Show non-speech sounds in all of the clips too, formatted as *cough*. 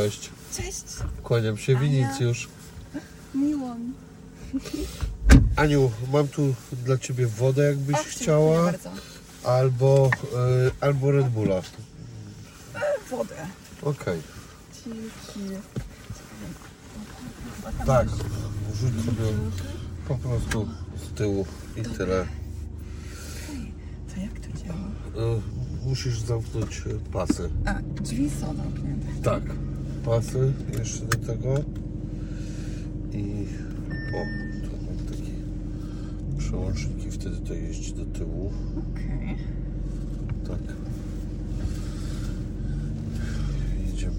Cześć. Cześć, Kłaniam się. Winicjusz. miło. Aniu, mam tu dla Ciebie wodę, jakbyś dziękuję chciała, bardzo. albo, y, albo Red Bulla. Wodę. Okej, Dzięki. tak. Rzuć sobie po prostu z tyłu i tyle. To jak to działa? Y, musisz zamknąć y, pasy. A, drzwi są zamknięte. Tak. Pasy jeszcze do tego. I o, tu mam taki przełącznik i wtedy to jeździ do tyłu. Okej. Tak. Jedziemy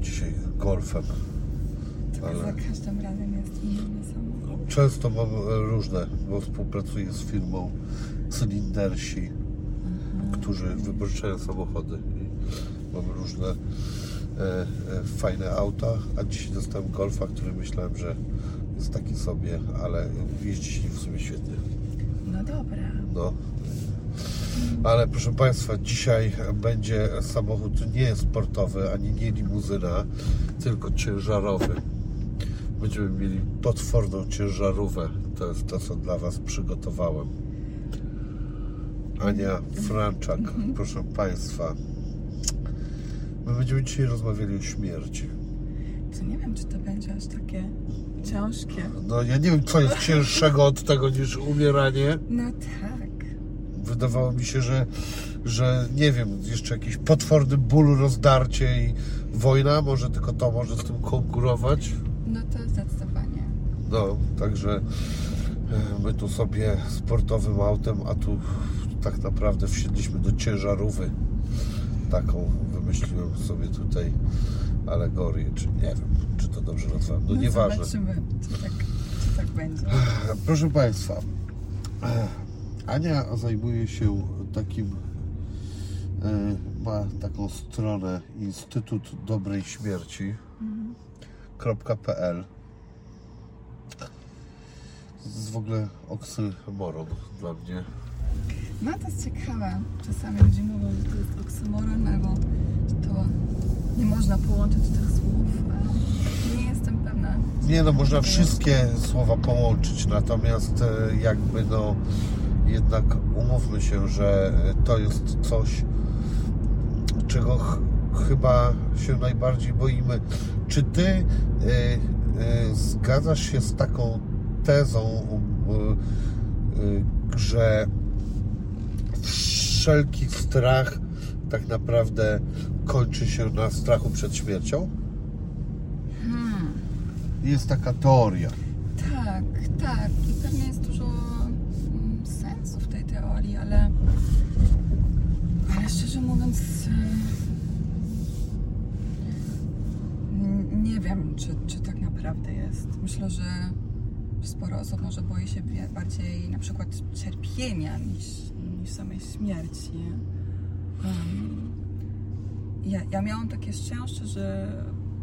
dzisiaj golfem. To Ale- za każdym razem jest inny samochód. Często mam e, różne, bo współpracuję z firmą Cylindersi, którzy wypożyczają samochody. I mam różne fajne auta, a dzisiaj dostałem golfa, który myślałem, że jest taki sobie, ale jeździ się w sumie świetnie. No dobra. No. Ale proszę Państwa, dzisiaj będzie samochód nie sportowy, ani nie limuzyna, tylko ciężarowy. Będziemy mieli potworną ciężarówkę. To jest to, co dla Was przygotowałem. Ania Franczak, proszę Państwa. My będziemy dzisiaj rozmawiali o śmierci. To nie wiem, czy to będzie aż takie ciężkie. No ja nie wiem, co jest cięższego od tego niż umieranie. No tak. Wydawało mi się, że, że nie wiem, jeszcze jakiś potworny ból, rozdarcie i wojna, może tylko to może z tym konkurować. No to zdecydowanie. No, także e, my tu sobie sportowym autem, a tu tak naprawdę wsiedliśmy do ciężarówki. Taką wymyśliłem sobie tutaj alegorię, czy nie wiem, czy to dobrze nazwałem. No, nieważne. Zobaczymy, czy tak, czy tak będzie. Proszę Państwa, Ania zajmuje się takim, e, ma taką stronę Instytut Dobrej Śmierci.pl To jest w ogóle oksymoron dla mnie. No to jest ciekawe. Czasami ludzie mówią, że to jest oksymoron, albo to nie można połączyć tych słów. ale Nie jestem pewna. Nie no, można wszystkie słowa połączyć, natomiast e, jakby no jednak umówmy się, że to jest coś, czego ch chyba się najbardziej boimy. Czy ty y, y, zgadzasz się z taką tezą, y, y, że wszelki strach tak naprawdę kończy się na strachu przed śmiercią? Jest taka teoria. Tak, tak. I pewnie jest dużo mm, sensu w tej teorii, ale, ale szczerze mówiąc, e, nie wiem, czy, czy tak naprawdę jest. Myślę, że sporo osób może boi się bardziej na przykład cierpienia niż, niż samej śmierci. Um, ja, ja miałam takie szczęście, że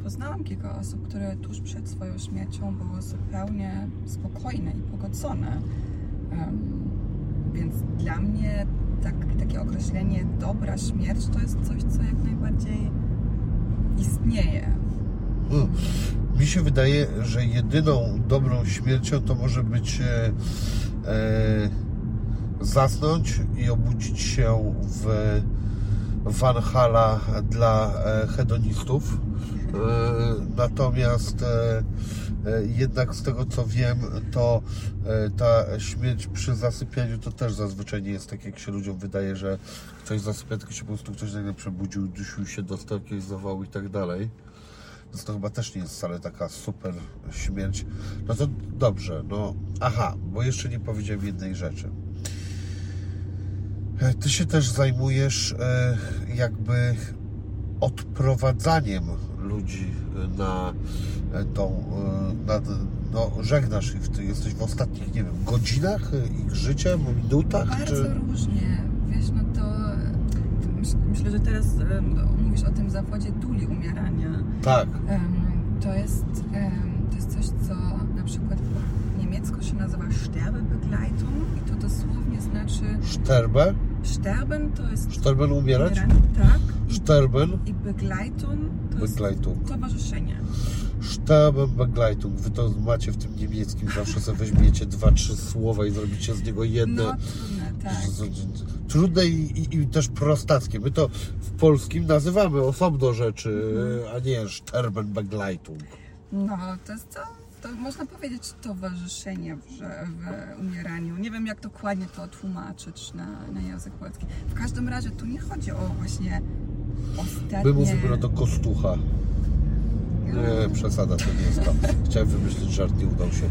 poznałam kilka osób, które tuż przed swoją śmiercią były zupełnie spokojne i pogodzone. Em, więc dla mnie tak, takie określenie dobra śmierć to jest coś, co jak najbardziej istnieje. Hmm. Mi się wydaje, że jedyną dobrą śmiercią to może być e, e, zasnąć i obudzić się w Valhalla dla e, hedonistów. E, natomiast jednak z tego co wiem, to ta śmierć przy zasypianiu to też zazwyczaj nie jest tak, jak się ludziom wydaje, że ktoś zasypia, tylko się po prostu ktoś nagle przebudził, dusił się, dostał jakiegoś zawału i tak dalej. Więc to chyba też nie jest wcale taka super śmierć. No to dobrze, no aha, bo jeszcze nie powiedziałem jednej rzeczy. E, Ty się też zajmujesz e, jakby odprowadzaniem ludzi na e, tą, e, na, no żegnasz ich, ty jesteś w ostatnich, nie wiem, godzinach ich życia, minutach, Bardzo czy... różnie. Wiesz, no myślę, że teraz mówisz o tym zawodzie duli umierania. Tak, to, jest, to jest coś, co na przykład po niemiecku się nazywa Sterbebegleitung i to dosłownie znaczy szterbę, Sterben to jest Sterben umierać? umieranie, tak. Sterben I Begleitung to jest Begleitung. towarzyszenie. Sterben Begleitung. Wy to macie w tym niemieckim, zawsze sobie weźmiecie dwa, trzy słowa i zrobicie z niego jedno. No trudne, tak. Trudne i, i, i też prostackie. My to w polskim nazywamy osobno rzeczy, a nie Sterben Begleitung. No, to jest to, to można powiedzieć towarzyszenie w, w umieraniu. Nie wiem, jak dokładnie to tłumaczyć na, na język polski. W każdym razie tu nie chodzi o właśnie ostatnie... My mówimy na to kostucha. Nie, przesada to nie jest. Chciałem wymyślić żart, nie udał się.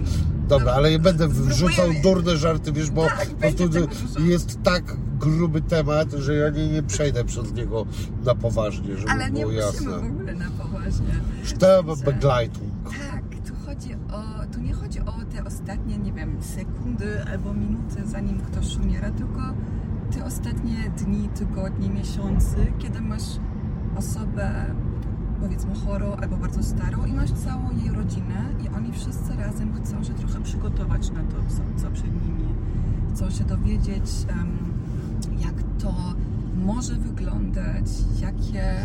Dobra, ale nie będę wrzucał durne żarty, wiesz, bo Tak, po prostu jest tak gruby temat, że ja nie, nie przejdę przez niego na poważnie, żeby Ale nie było musimy jasne. w ogóle na poważnie. Sterben Że- Begleitung. Tak, tu chodzi o, tu nie chodzi o te ostatnie, nie wiem, sekundy albo minuty, zanim ktoś umiera, tylko te ostatnie dni, tygodnie, miesiące, kiedy masz osobę, powiedzmy chorą albo bardzo starą i masz całą jej rodzinę i oni wszyscy razem chcą się trochę przygotować na to, co, co przed nimi. Chcą się dowiedzieć, jak to może wyglądać, jakie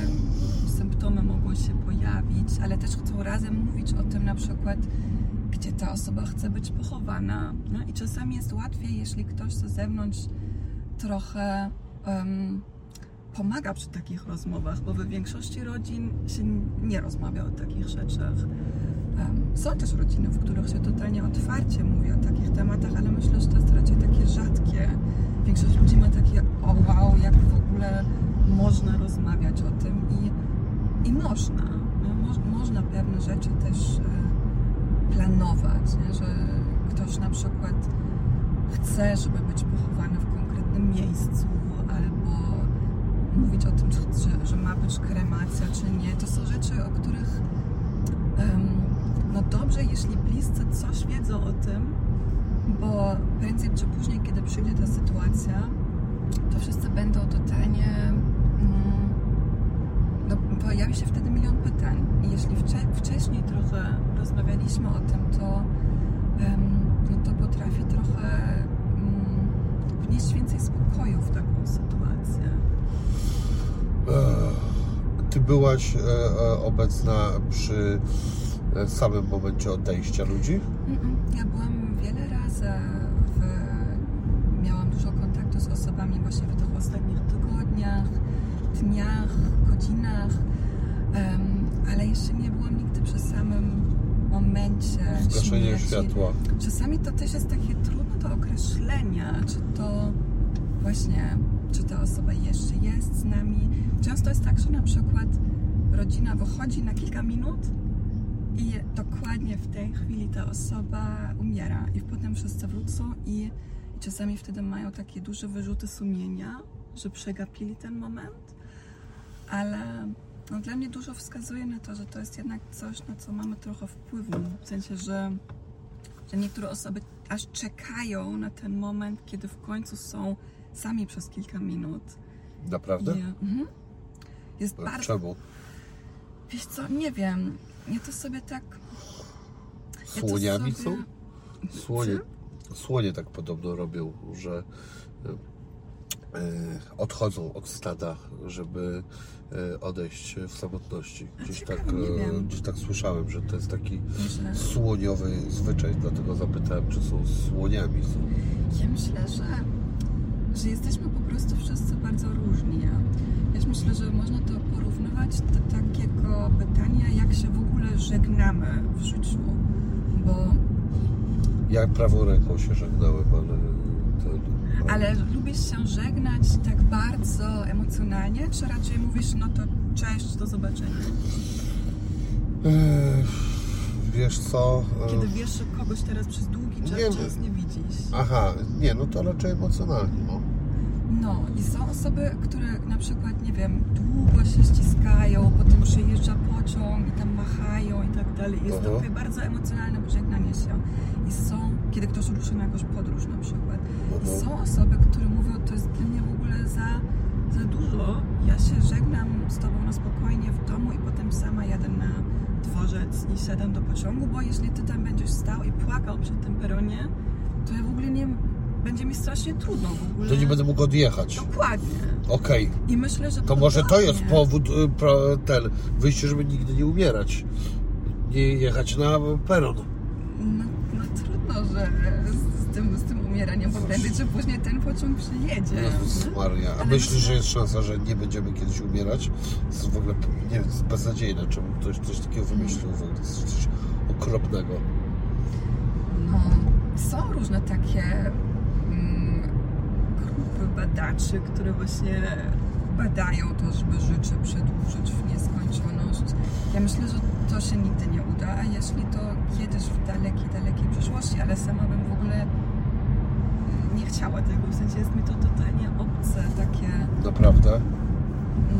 symptomy mogą się pojawić, ale też chcą razem mówić o tym na przykład, gdzie ta osoba chce być pochowana. No i czasami jest łatwiej, jeśli ktoś z zewnątrz trochę em, pomaga przy takich rozmowach, bo w większości rodzin się nie rozmawia o takich rzeczach. Są też rodziny, w których się totalnie otwarcie mówi o takich tematach, ale myślę, że to jest raczej takie rzadkie. Większość ludzi ma takie, o wow, jak w ogóle można rozmawiać o tym i, i można. No, mo, można pewne rzeczy też e, planować, nie? że ktoś na przykład chce, żeby być pochowany w konkretnym miejscu albo mówić o tym, że, że ma być kremacja czy nie. To są rzeczy, o których em, no dobrze, jeśli bliscy coś wiedzą o tym, bo prędzej czy później, kiedy przyjdzie ta sytuacja, to wszyscy będą totalnie. Mm, no, pojawi się wtedy milion pytań. I jeśli wcze- wcześniej trochę rozmawialiśmy o tym, to, em, no to potrafi trochę mm, wnieść więcej spokoju w. Ech, Ty byłaś e, e, obecna przy e, samym momencie odejścia ludzi? Ja byłam wiele razy, w, miałam dużo kontaktu z osobami właśnie w tych ostatnich tygodniach, dniach, godzinach, ale jeszcze nie byłam nigdy przy samym momencie Zgaszenie śmierci. światła. Czasami to też jest takie trudne do określenia, czy to właśnie, czy ta osoba jeszcze jest z nami. Często jest tak, że na przykład rodzina wychodzi na kilka minut i dokładnie w tej chwili ta osoba umiera i potem wszyscy wrócą i, i czasami wtedy mają takie duże wyrzuty sumienia, że przegapili ten moment, ale no, dla mnie dużo wskazuje na to, że to jest jednak coś, na co mamy trochę wpływu, w sensie, że, że niektóre osoby aż czekają na ten moment, kiedy w końcu są sami przez kilka minut. Naprawdę? I, mhm. Jest bardzo Czemu? Wiesz co, nie wiem. Ja to sobie tak. Ja Słoniami sobie... są? Słonie, słonie tak podobno robią, że e, odchodzą od stada, żeby e, odejść w samotności. Gdzieś ciekawe, tak, e, gdzieś tak słyszałem, że to jest taki Myślę, słoniowy zwyczaj, dlatego zapytałem, czy są słoniami. Są. ja myślę, że, że jesteśmy po prostu wszyscy bardzo różni. Ja, ja myślę, że można to porównywać do takiego pytania, jak się w ogóle żegnamy w życiu. Bo, Ja prawą ręką się żegnałem, ale... To, ale lubisz się żegnać tak bardzo emocjonalnie, czy raczej mówisz, no to cześć, do zobaczenia? Ech, Wiesz co? e, Kiedy wiesz, że kogoś teraz przez długi czas, Nie czas nie widzisz. Aha, nie, no to raczej emocjonalnie, no. No i są osoby, które na przykład, nie wiem, długo się ściskają, potem przejeżdża pociąg i tam machają i tak dalej. Jest to Aha. takie bardzo emocjonalne pożegnanie się. I są, kiedy ktoś ruszy na jakąś podróż na przykład. I Aha. są osoby, które mówią, to jest dla mnie w ogóle za, za dużo. Ja się żegnam z Tobą na spokojnie w domu i potem sama jadę na dworzec i siadam do pociągu, bo jeśli Ty tam będziesz stał i płakał przy tym peronie, to ja w ogóle nie, będzie mi strasznie trudno w ogóle. To nie będę mógł odjechać. Dokładnie. Okej. I myślę, że To może to jest powód, y, pro- ten, wyjście, żeby nigdy nie umierać. Nie jechać na peron. No, no trudno, że z, z, tym, z tym umieraniem, bo prędzej czy później ten pociąg przyjedzie. Jezus Maria. A Ale myślisz, myślę- że jest szansa, że nie będziemy kiedyś umierać? To jest w ogóle, nie wiem, to jest beznadziejne, czemu ktoś coś takiego wymyślił. W ogóle to jest coś okropnego. No, są różne takie grupy badaczy, które właśnie badają to, żeby życie przedłużyć w nieskończoność. Ja myślę, że to się nigdy nie uda, a jeśli to kiedyś w dalekiej, dalekiej przyszłości, ale sama bym w ogóle nie chciała tego, w sensie jest mi to totalnie obce, takie Naprawdę?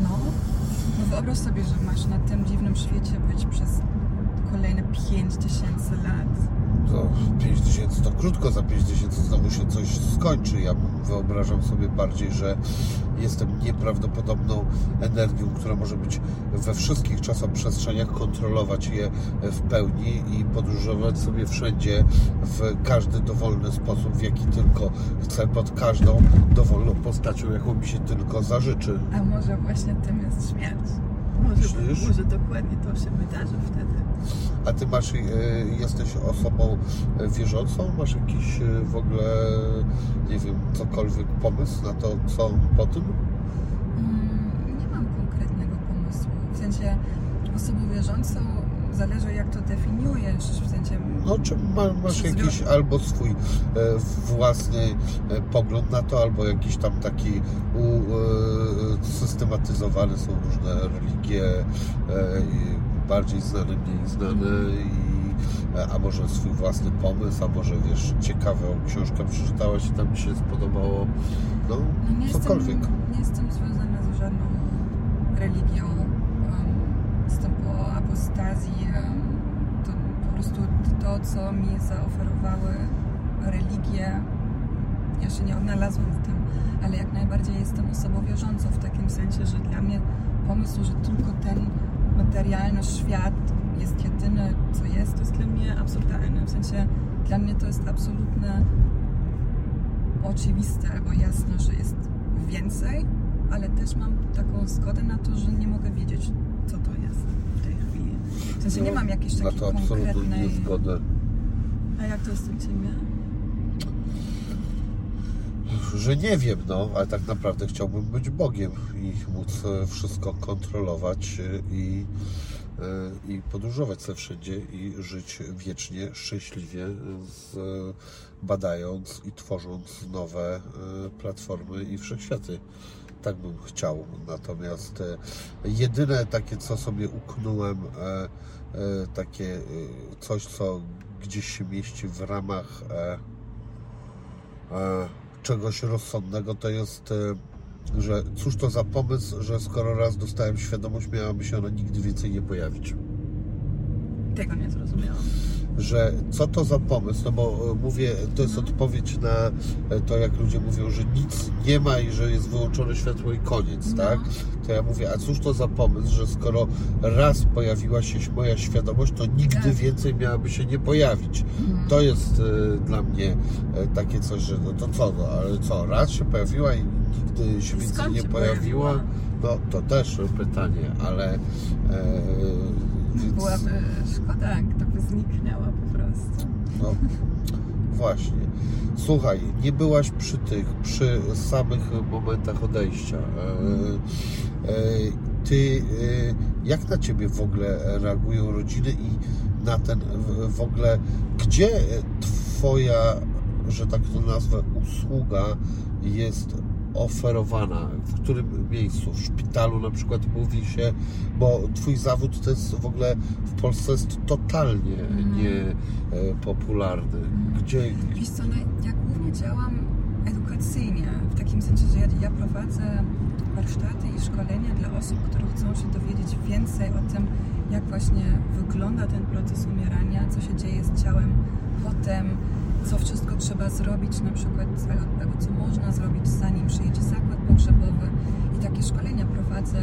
no, no wyobraź sobie, że masz na tym dziwnym świecie być przez kolejne 5000 lat. To 5 tysięcy to krótko, za 5 tysięcy znowu się coś skończy. Ja wyobrażam sobie bardziej, że jestem nieprawdopodobną energią, która może być we wszystkich czasoprzestrzeniach, kontrolować je w pełni i podróżować sobie wszędzie w każdy dowolny sposób, w jaki tylko chcę, pod każdą dowolną postacią, jaką mi się tylko zażyczy. A może właśnie tym jest śmierć? Może, może dokładnie to się wydarzy wtedy. A ty masz, e, jesteś osobą e, wierzącą? Masz jakiś e, w ogóle, nie wiem, cokolwiek pomysł na to, co po tym? Mm, nie mam konkretnego pomysłu. W sensie osobą wierzącą zależy jak to definiujesz. W sensie No, czy ma, masz jakiś albo swój e, własny e, pogląd na to, albo jakiś tam taki u, e, systematyzowany są różne religie, e, bardziej znane, mniej znane, i, e, a może swój własny pomysł, a może wiesz, ciekawą książkę przeczytałaś i tam ci się spodobało, no, no nie, cokolwiek. jestem, nie jestem związana z żadną religią. Apostazji. To po prostu to, co mi zaoferowały religie, ja się nie odnalazłam w tym, ale jak najbardziej jestem osobą wierzącą w takim sensie, że dla mnie pomysł, że tylko ten materialny świat jest jedyny, co jest, to jest dla mnie absurdalne. W sensie dla mnie to jest absolutne oczywiste albo jasne, że jest więcej, ale też mam taką zgodę na to, że nie mogę wiedzieć, co to jest. W sensie nie mam jakiejś Na takiej to absolutnie konkretnej... zgodę. A jak to jest u Ciebie? że nie wiem, no, ale tak naprawdę chciałbym być Bogiem i móc e, wszystko kontrolować e, i, e, i podróżować sobie wszędzie i żyć wiecznie, szczęśliwie, z, badając i tworząc nowe platformy i wszechświaty. Tak bym chciał. Natomiast e, jedyne takie, co sobie uknąłem, e, e, takie coś, co gdzieś się mieści w ramach czegoś rozsądnego, to jest, że cóż to za pomysł, że skoro raz dostałem świadomość, miałaby się ona nigdy więcej nie pojawić. Tego nie zrozumiałam. Że co to za pomysł, no bo e, mówię, to jest odpowiedź na e, to, jak ludzie mówią, że nic nie ma i że jest wyłączone światło i koniec, No. tak? To ja mówię, a cóż to za pomysł, że skoro raz pojawiła się moja świadomość, to nigdy Tak. więcej miałaby się nie pojawić. Mhm. To jest e, dla mnie takie coś, że no to co, no, ale co, raz się pojawiła i nigdy się więcej nie pojawiła? pojawiła? No to też pytanie, ale e, więc, Byłaby szkoda, gdyby zniknęła po prostu. no właśnie. Słuchaj, nie byłaś przy tych, przy samych momentach odejścia. E, e, ty, e, jak na ciebie w ogóle reagują rodziny i na ten w, w ogóle, gdzie twoja, że tak to nazwę, usługa jest oferowana? W którym miejscu? W szpitalu na przykład mówi się, bo twój zawód to jest w ogóle w Polsce jest totalnie Mhm. niepopularny. Gdzie, Wiesz co, no, ja głównie działam edukacyjnie, w takim sensie, że ja, ja prowadzę warsztaty i szkolenia dla osób, które chcą się dowiedzieć więcej o tym, jak właśnie wygląda ten proces umierania, co się dzieje z ciałem potem, co wszystko trzeba zrobić, na przykład albo co można zrobić, zanim przyjedzie zakład pogrzebowy. I takie szkolenia prowadzę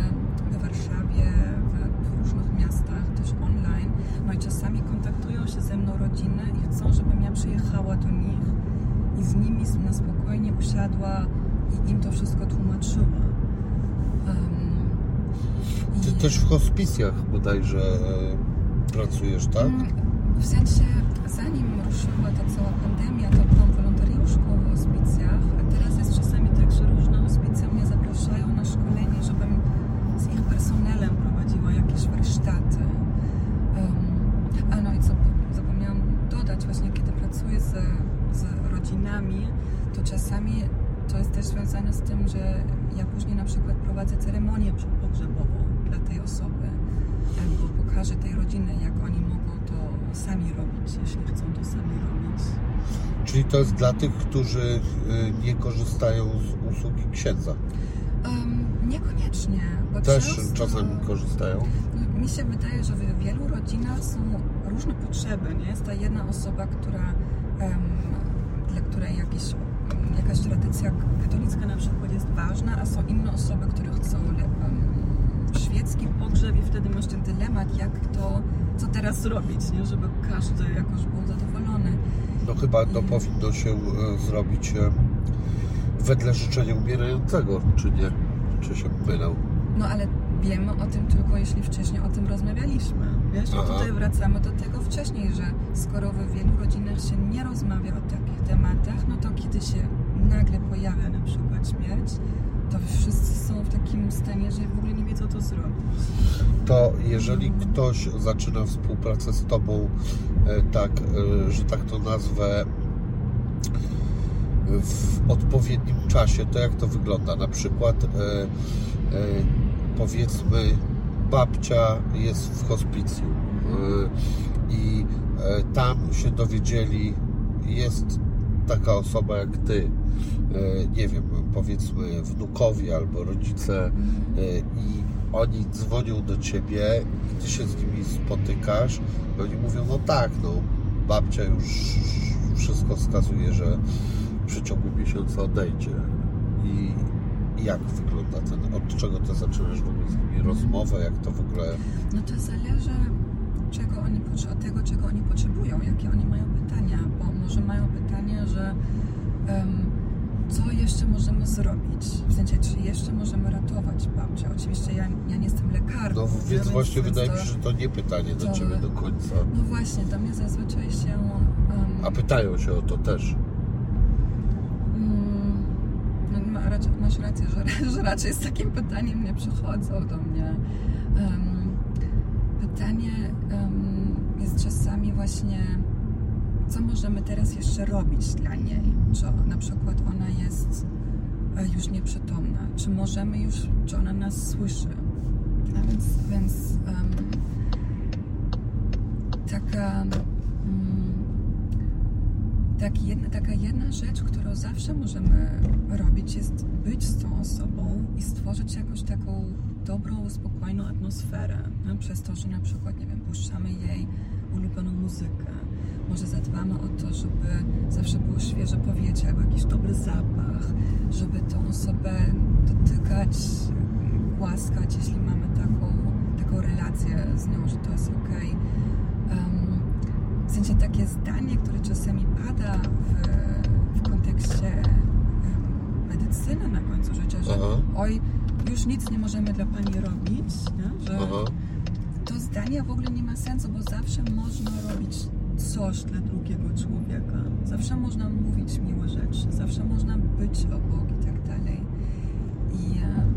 we Warszawie, w, w różnych miastach, też online. No i czasami kontaktują się ze mną rodziny i chcą, żebym ja przyjechała do nich i z nimi na spokojnie usiadła i im to wszystko tłumaczyła. Um, Ty też w hospicjach bodajże e, pracujesz, tak? Mm, W sensie, zanim ruszyła ta cała pandemia, to byłam wolontariuszką w hospicjach, a teraz jest czasami tak, że różne hospicje mnie zapraszają na szkolenie, żebym z ich personelem prowadziła jakieś warsztaty. Um, a no i co zapomniałam dodać, właśnie kiedy pracuję z, z rodzinami, to czasami to jest też związane z tym, że ja później na przykład prowadzę ceremonię pogrzebową dla tej osoby albo pokażę tej rodziny, jak sami robić, jeśli chcą to sami robić. Czyli to jest dla tych, którzy e, nie korzystają z usługi księdza. Um, niekoniecznie, bo Też często, czasami korzystają. Mi się wydaje, że w wielu rodzinach są różne potrzeby. Nie jest ta jedna osoba, która, em, dla której jakiś, jakaś tradycja katolicka na przykład jest ważna, a są inne osoby, które chcą em, świecki pogrzeb i wtedy masz ten dylemat, jak to, co teraz robić, nie? żeby każdy jakoś był zadowolony. No chyba to powinno się e, zrobić e, wedle życzenia umierającego, czy nie? Czy się mylę? No ale wiemy o tym tylko, jeśli wcześniej o tym rozmawialiśmy. Wiesz, Aha. tutaj wracamy do tego wcześniej, że skoro w wielu rodzinach się nie rozmawia o takich tematach, no to kiedy się nagle pojawia na przykład śmierć, to wszyscy są w takim stanie, że w ogóle nie wiedzą, co zrobić. To jeżeli ktoś zaczyna współpracę z Tobą, e, tak, e, że tak to nazwę, w odpowiednim czasie, to jak to wygląda? Na przykład e, powiedzmy babcia jest w hospicjum i tam się dowiedzieli, jest taka osoba jak Ty, e, nie wiem, powiedzmy wnukowie albo rodzice e, i oni dzwonią do Ciebie i Ty się z nimi spotykasz i oni mówią, no tak, no babcia już wszystko wskazuje, że w przeciągu miesiąca odejdzie. I jak wygląda ten, od czego Ty zaczynasz w ogóle z nimi rozmowę, jak to w ogóle... No to zależy czego oni, tego, czego oni potrzebują, jakie oni mają pytania, bo może mają pytania, że em, co jeszcze możemy zrobić, w sensie, czy jeszcze możemy ratować babcię. Oczywiście ja, ja nie jestem lekarzem. No więc właśnie wydaje mi to- się, że to nie pytanie do Ciebie do końca. No właśnie, do mnie zazwyczaj się... em, A pytają się o to też. Mm, no, masz rację, że, *laughs* że raczej z takim pytaniem nie przychodzą do mnie. Em, pytanie em, jest czasami właśnie, co możemy teraz jeszcze robić dla niej? Czy na przykład ona jest e, już nieprzytomna? Czy możemy już, czy ona nas słyszy? A więc, więc em, taka tak jedna, taka jedna rzecz, którą zawsze możemy robić, jest być z tą osobą i stworzyć jakąś taką dobrą, spokojną atmosferę. No, przez to, że na przykład, nie wiem, puszczamy jej ulubioną muzykę. Może zadbamy o to, żeby zawsze było świeże powietrze albo jakiś dobry zapach, żeby tą osobę dotykać, głaskać, jeśli mamy taką, taką relację z nią, że to jest okej. Em, w sensie takie zdanie, które czasami pada w, w kontekście medycyny na końcu życia, że Aha. oj, już nic nie możemy dla pani robić, nie? że Aha. to zdanie w ogóle nie ma sensu, bo zawsze można robić coś dla drugiego człowieka. Zawsze można mówić miłe rzeczy, zawsze można być obok i tak dalej. I em,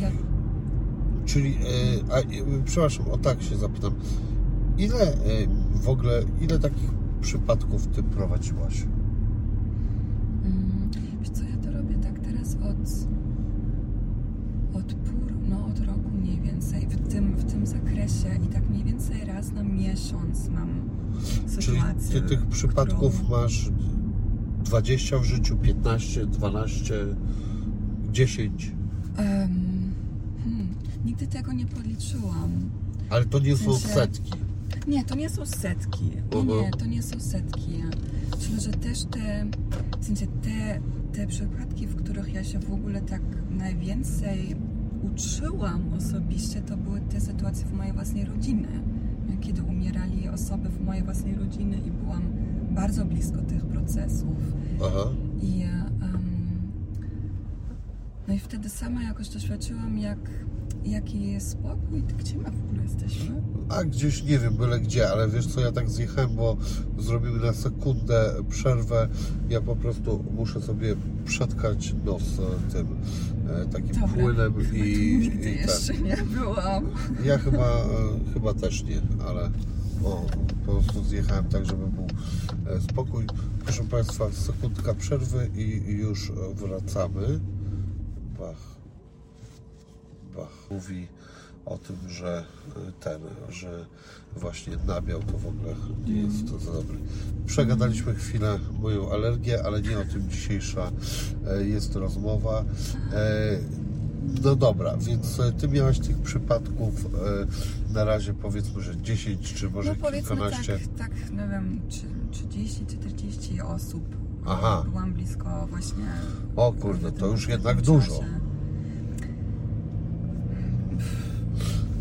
ja Czyli, e, a, e, przepraszam, o tak się zapytam. Ile e, w ogóle, ile takich przypadków Ty prowadziłaś? Mm, Wiesz co, ja to robię tak teraz od, od pół, no od roku mniej więcej w tym, w i tak mniej więcej raz na miesiąc mam Czyli sytuację. Ty tych przypadków którą- masz 20 w życiu, 15, 12, 10. Em, hmm, nigdy tego nie policzyłam. Ale to nie są sensie- setki. Nie, to nie są setki. Nie, Mhm. nie, to nie są setki. Myślę, że też te, w sensie te, te przypadki, w których ja się w ogóle tak najwięcej uczyłam osobiście, to były te sytuacje w mojej własnej rodzinie. kiedy umierali osoby w mojej własnej rodzinie i byłam bardzo blisko tych procesów. Aha. I, em, no i wtedy sama jakoś doświadczyłam, jak, jaki jest spokój, gdzie my w ogóle jesteśmy. A gdzieś nie wiem, byle gdzie, ale wiesz co, ja tak zjechałem, bo zrobimy na sekundę przerwę. Ja po prostu muszę sobie przetkać nos e, tym e, takim Dobra, płynem i, nigdy i jeszcze nie byłam. Ja chyba, e, chyba też nie, ale o, po prostu zjechałem tak, żeby był spokój. Proszę Państwa, sekundka przerwy i już wracamy. Bach. Bach. Mówi o tym, że e, ten, że właśnie nabiał to w ogóle nie jest to za dobry. Przegadaliśmy chwilę moją alergię, ale nie o tym dzisiejsza e, jest rozmowa. E, No dobra, więc e, ty miałaś tych przypadków na razie powiedzmy, że 10 czy może No kilkanaście. tak, tak, nie wiem, czy 30-40 osób. Aha. Byłam blisko właśnie. O kurde, to już jednak dużo. czasie.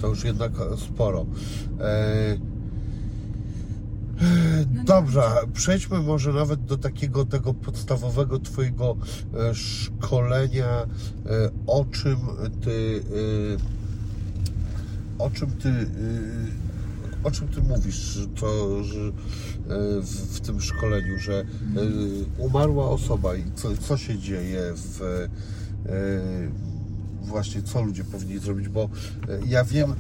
To już jednak sporo. E, No Dobrze, przejdźmy może nawet do takiego tego podstawowego Twojego e, szkolenia, e, o czym Ty, o czym Ty, o czym Ty mówisz, to, że w, tym szkoleniu, że e, umarła osoba i co, co się dzieje w właśnie co ludzie powinni zrobić, bo e, ja wiem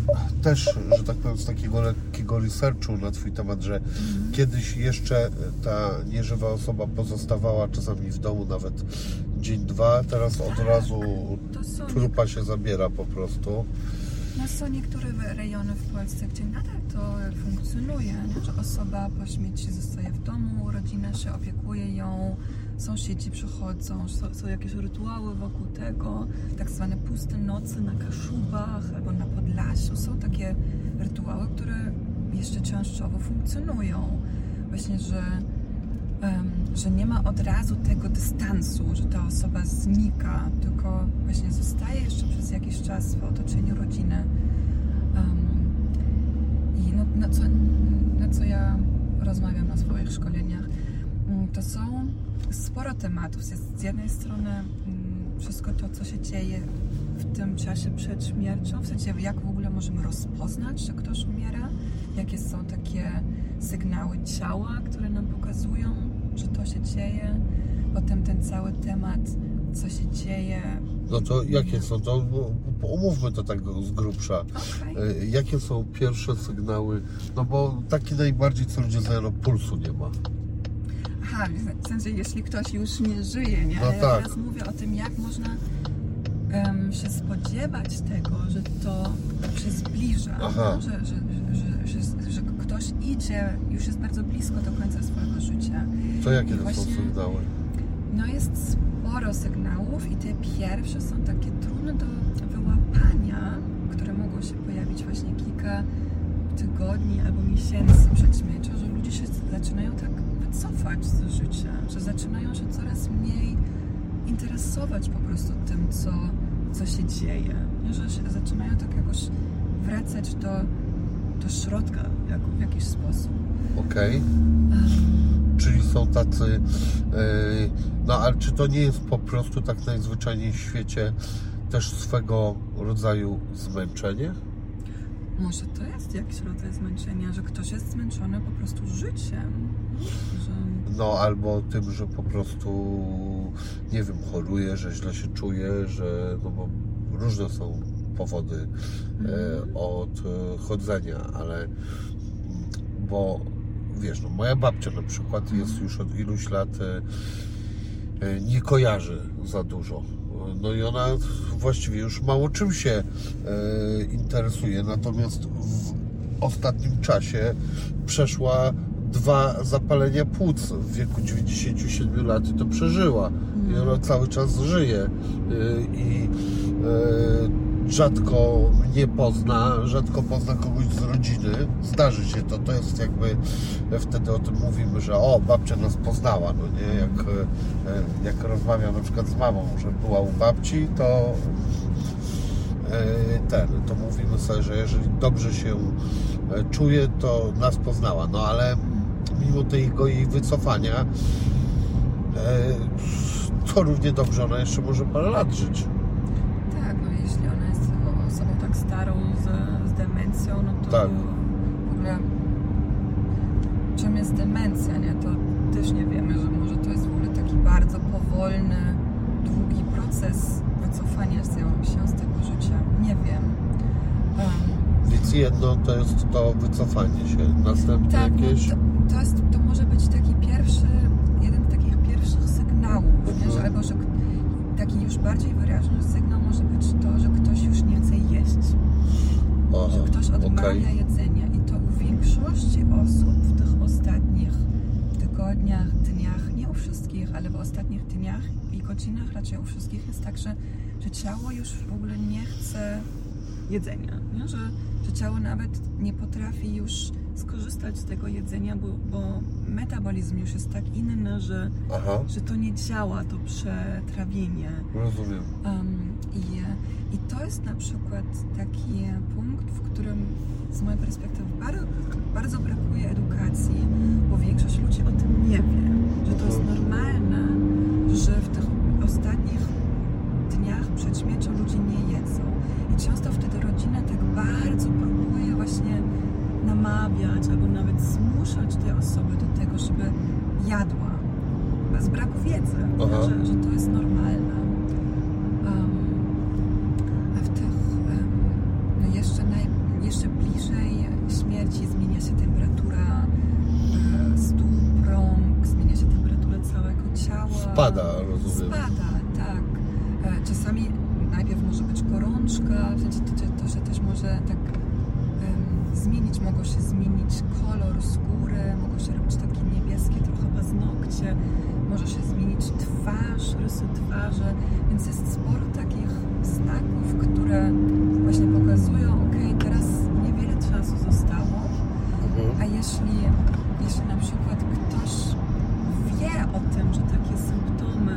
też, że tak powiem, z takiego lekkiego researchu na Twój temat, że kiedyś jeszcze ta nieżywa osoba pozostawała czasami w domu nawet dzień, dwa, teraz od razu To są trupa się zabiera po prostu. No są niektóre rejony w Polsce, gdzie nadal to funkcjonuje, że osoba po śmierci zostaje w domu, rodzina się opiekuje ją, sąsiedzi przychodzą, są, są jakieś rytuały wokół tego, tak zwane puste noce na Kaszubach albo na Podlasiu. Są takie rytuały, które jeszcze częściowo funkcjonują. Właśnie, że, em, że nie ma od razu tego dystansu, że ta osoba znika, tylko właśnie zostaje jeszcze przez jakiś czas w otoczeniu rodziny. Em, I no, na, co, na co ja rozmawiam na swoich szkoleniach, mm, to są sporo tematów. Jest z jednej strony mm, wszystko to, co się dzieje w tym czasie przed śmiercią, w sensie jak w ogóle możemy rozpoznać, że ktoś umiera, jakie są takie sygnały ciała, które nam pokazują, że to się dzieje. Potem ten cały temat, co się dzieje. No to jakie są to? bo Omówmy to tak z grubsza. Okej. E, Jakie są pierwsze sygnały? No bo taki najbardziej co ludzie znają, no pulsu nie ma. Aha, w sensie jeśli ktoś już nie żyje, nie? No Ale ja tak. teraz mówię o tym, jak można em, się spodziewać tego, że to się zbliża, Aha. no? że, że, że, że, że, że ktoś idzie, już jest bardzo blisko do końca swojego życia. To jakie I to są właśnie- sygnały? No jest sporo sygnałów i te pierwsze są takie trudne do wyłapania, które mogą się pojawić właśnie kilka tygodni albo miesięcy przed śmiercią, że ludzie się zaczynają tak wycofać z życia, że zaczynają się coraz mniej interesować po prostu tym, co, co się dzieje. Nie? Że się zaczynają tak jakoś wracać do, do środka jak, w jakiś sposób. Okej. Czyli są tacy. e, No ale czy to nie jest po prostu tak najzwyczajniej w świecie też swego rodzaju zmęczenie? Może to jest jakiś rodzaj zmęczenia, że ktoś jest zmęczony po prostu życiem. No albo tym, że po prostu nie wiem, choruje, że źle się czuje, że no bo różne są powody e, od e, chodzenia, ale bo wiesz, no moja babcia na przykład jest już od iluś lat e, e, nie kojarzy za dużo. No i ona właściwie już mało czym się e, interesuje, natomiast w ostatnim czasie przeszła dwa zapalenia płuc w wieku 97 lat i to przeżyła. I ona cały czas żyje e, i e, rzadko mnie pozna, rzadko pozna kogoś z rodziny. Zdarzy się to, to jest jakby wtedy o tym mówimy, że o, babcia nas poznała, no nie, jak, e, jak rozmawiam na przykład z mamą, że była u babci, to ten, to mówimy sobie, że jeżeli dobrze się czuje, to nas poznała. No ale mimo tego jej wycofania, e, to równie dobrze ona jeszcze może parę lat żyć. Tak, no jeśli ona jest osobą tak starą z, z demencją, no to Tak. w ogóle czym jest demencja, nie? To też nie wiemy, że może to jest w ogóle taki bardzo powolny, długi proces wycofania się, z tego życia. Nie wiem. Um, Więc jedno to jest to wycofanie się, następne tak, no, jakieś... to, to, jest, to może być taki pierwszy, jeden z takich pierwszych sygnałów? Mhm. Albo że taki już bardziej wyraźny sygnał może być to, że ktoś już nie chce jeść. Aha, że ktoś odmawia okej. jedzenia i to u większości osób w tych ostatnich tygodniach, dniach, nie u wszystkich, ale w ostatnich dniach i godzinach raczej u wszystkich jest tak, że, że ciało już w ogóle nie chce jedzenia, nie? Że, że ciało nawet nie potrafi już skorzystać z tego jedzenia, bo, bo metabolizm już jest tak inny, że, Aha, że to nie działa, to przetrawienie. rozumiem. Um, i, I to jest na przykład taki punkt, w którym z mojej perspektywy bardzo, bardzo brakuje edukacji, bo większość ludzi o tym nie wie, że to jest normalne, że w tych ostatnich dniach przed śmiercią ludzie nie jedzą. I często wtedy rodzina tak bardzo próbuje właśnie namawiać albo nawet zmuszać te osoby do tego, żeby jadła. Z braku wiedzy, że, że to jest normalne. Um, a w tych, um, no jeszcze, naj, jeszcze bliżej śmierci zmienia się temperatura e, stóp, rąk, zmienia się temperatura całego ciała. Spada, rozumiem. Spada, tak. E, Czasami najpierw może być gorączka, w sensie to, to, to się też może tak mogą się zmienić kolor skóry, mogą się robić takie niebieskie trochę paznokcie, może się zmienić twarz, rysy twarzy, więc jest sporo takich znaków, które właśnie pokazują, ok, teraz niewiele czasu zostało, Mhm. a jeśli, jeśli na przykład ktoś wie o tym, że takie symptomy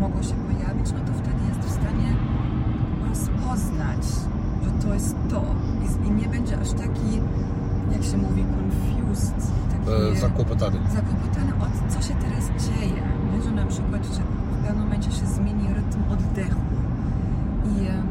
mogą się pojawić, no to wtedy jest w stanie rozpoznać, że to jest to. I, i nie będzie aż taki, jak się mówi, confused, taki E, zakłopotany. zakłopotany od co się teraz dzieje. Nie? Że na przykład, że w pewnym momencie się zmieni rytm oddechu. I e,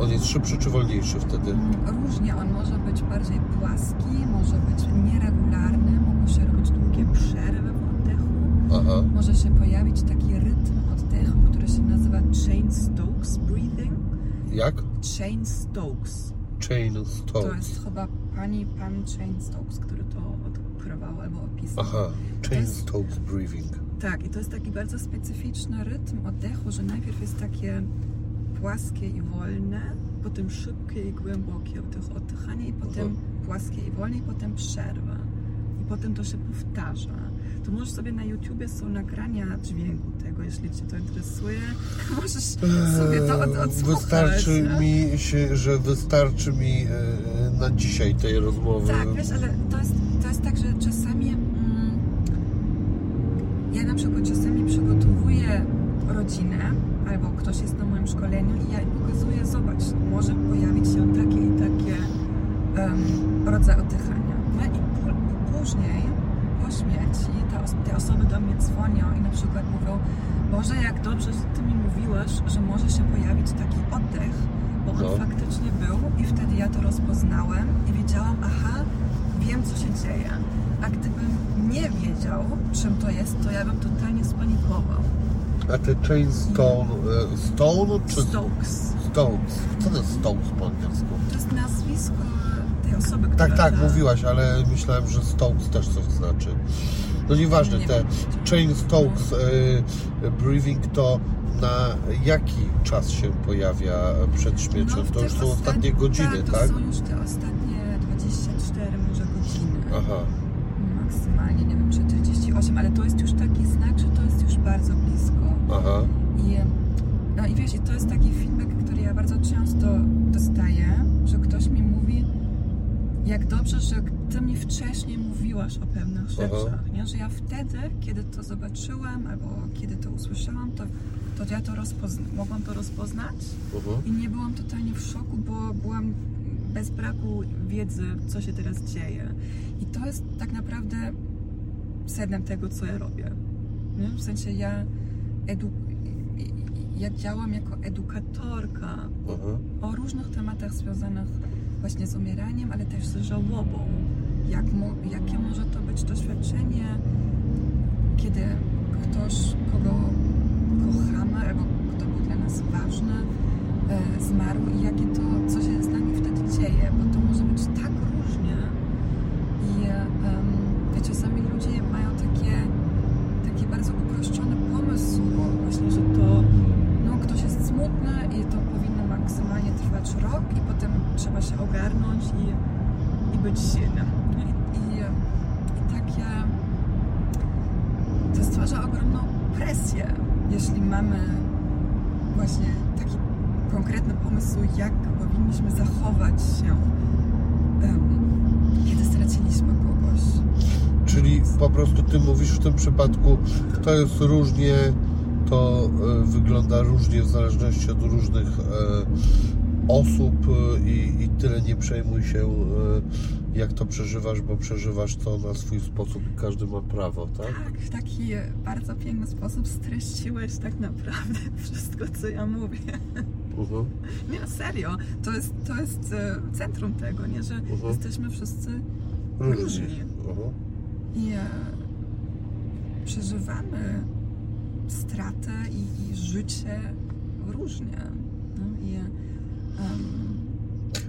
On jest szybszy czy wolniejszy wtedy? Mm, Różnie, on może być bardziej płaski, może być nieregularny, mogą się robić długie przerwy w oddechu, Aha, może się pojawić taki rytm oddechu, który się nazywa Chain Stokes Breathing. jak? Chain Stokes. Chain To Stokes. jest chyba pani, pan Chain Stokes, który Aha, Chain Stokes Breathing. Tak, i to jest taki bardzo specyficzny rytm oddechu, że najpierw jest takie płaskie i wolne, potem szybkie i głębokie oddech, oddychanie i potem Mhm. płaskie i wolne i potem przerwa. I potem to się powtarza. To możesz sobie na YouTubie są nagrania dźwięku tego, jeśli Cię to interesuje. *laughs* Możesz sobie to od, odsłuchać. Wystarczy mi się, że wystarczy mi e, na dzisiaj tej rozmowy. Tak, wiesz, ale to jest, to jest tak, że czasami na przykład czasami przygotowuję rodzinę albo ktoś jest na moim szkoleniu i ja im pokazuję, zobacz, może pojawić się takie i takie em, rodzaj oddychania. No i pó- później, po śmierci, te, te osoby do mnie dzwonią i na przykład mówią, Boże, jak dobrze, Ty mi mówiłaś, że może się pojawić taki oddech, bo on No. faktycznie był i wtedy ja to rozpoznałem i wiedziałam, aha, wiem co się dzieje. A gdybym nie wiedział, czym to jest, to ja bym totalnie spanikował. A te Chain Stone, e, Stone czy Stokes. Stokes? Co to jest Stokes po angielsku? To jest nazwisko tej osoby, która... Tak, tak, ta- mówiłaś, ale myślałem, że Stokes też coś znaczy. No nieważne, Nie te wiem. Chain Stokes e, Breathing to na jaki czas się pojawia przed śmiercią? No, w to już tych są ostatnie ostat- godziny, tak? tak? to są już te ostatnie 24 może godziny. Aha, Maksymalnie, nie wiem, czy 38, ale to jest już taki znak, że to jest już bardzo blisko. aha. I, no i wiesz, i to jest taki feedback, który ja bardzo często dostaję, że ktoś mi mówi, jak dobrze, że ty mi wcześniej mówiłaś o pewnych rzeczach, nie? że ja wtedy, kiedy to zobaczyłam albo kiedy to usłyszałam, to, to ja to mogłam to rozpoznać Mhm. i nie byłam totalnie w szoku, bo byłam bez braku wiedzy, co się teraz dzieje. I to jest tak naprawdę sednem tego, co ja robię. W sensie ja, edu... ja działam jako edukatorka Mhm. o różnych tematach związanych właśnie z umieraniem, ale też z żałobą. Jak mo, jakie może to być doświadczenie, kiedy ktoś, kogo kochamy, albo kto był dla nas ważny, e, zmarł i jakie to, co się z nami wtedy dzieje, bo to może być tak różnie. I em, wiecie, czasami ludzie mają takie, taki bardzo uproszczony pomysł, właśnie, że to no, ktoś jest smutny i to powinno maksymalnie trwać i potem trzeba się ogarnąć i, i być silnym. I, i, I takie to stwarza ogromną presję, jeśli mamy właśnie taki konkretny pomysł, jak powinniśmy zachować się, em, kiedy straciliśmy kogoś. Czyli po prostu ty mówisz w tym przypadku, to jest różnie, to e, wygląda różnie w zależności od różnych e, osób e, i, i tyle nie przejmuj się, e, jak to przeżywasz, bo przeżywasz to na swój sposób i każdy ma prawo, tak? Tak, w taki bardzo piękny sposób streściłeś tak naprawdę *laughs* wszystko, co ja mówię. Mhm. Nie, no serio, to jest, to jest e, centrum tego, nie? Że Mhm. jesteśmy wszyscy Różni. różni. Mhm. I e, przeżywamy stratę i, i życie różnie. No, i, em,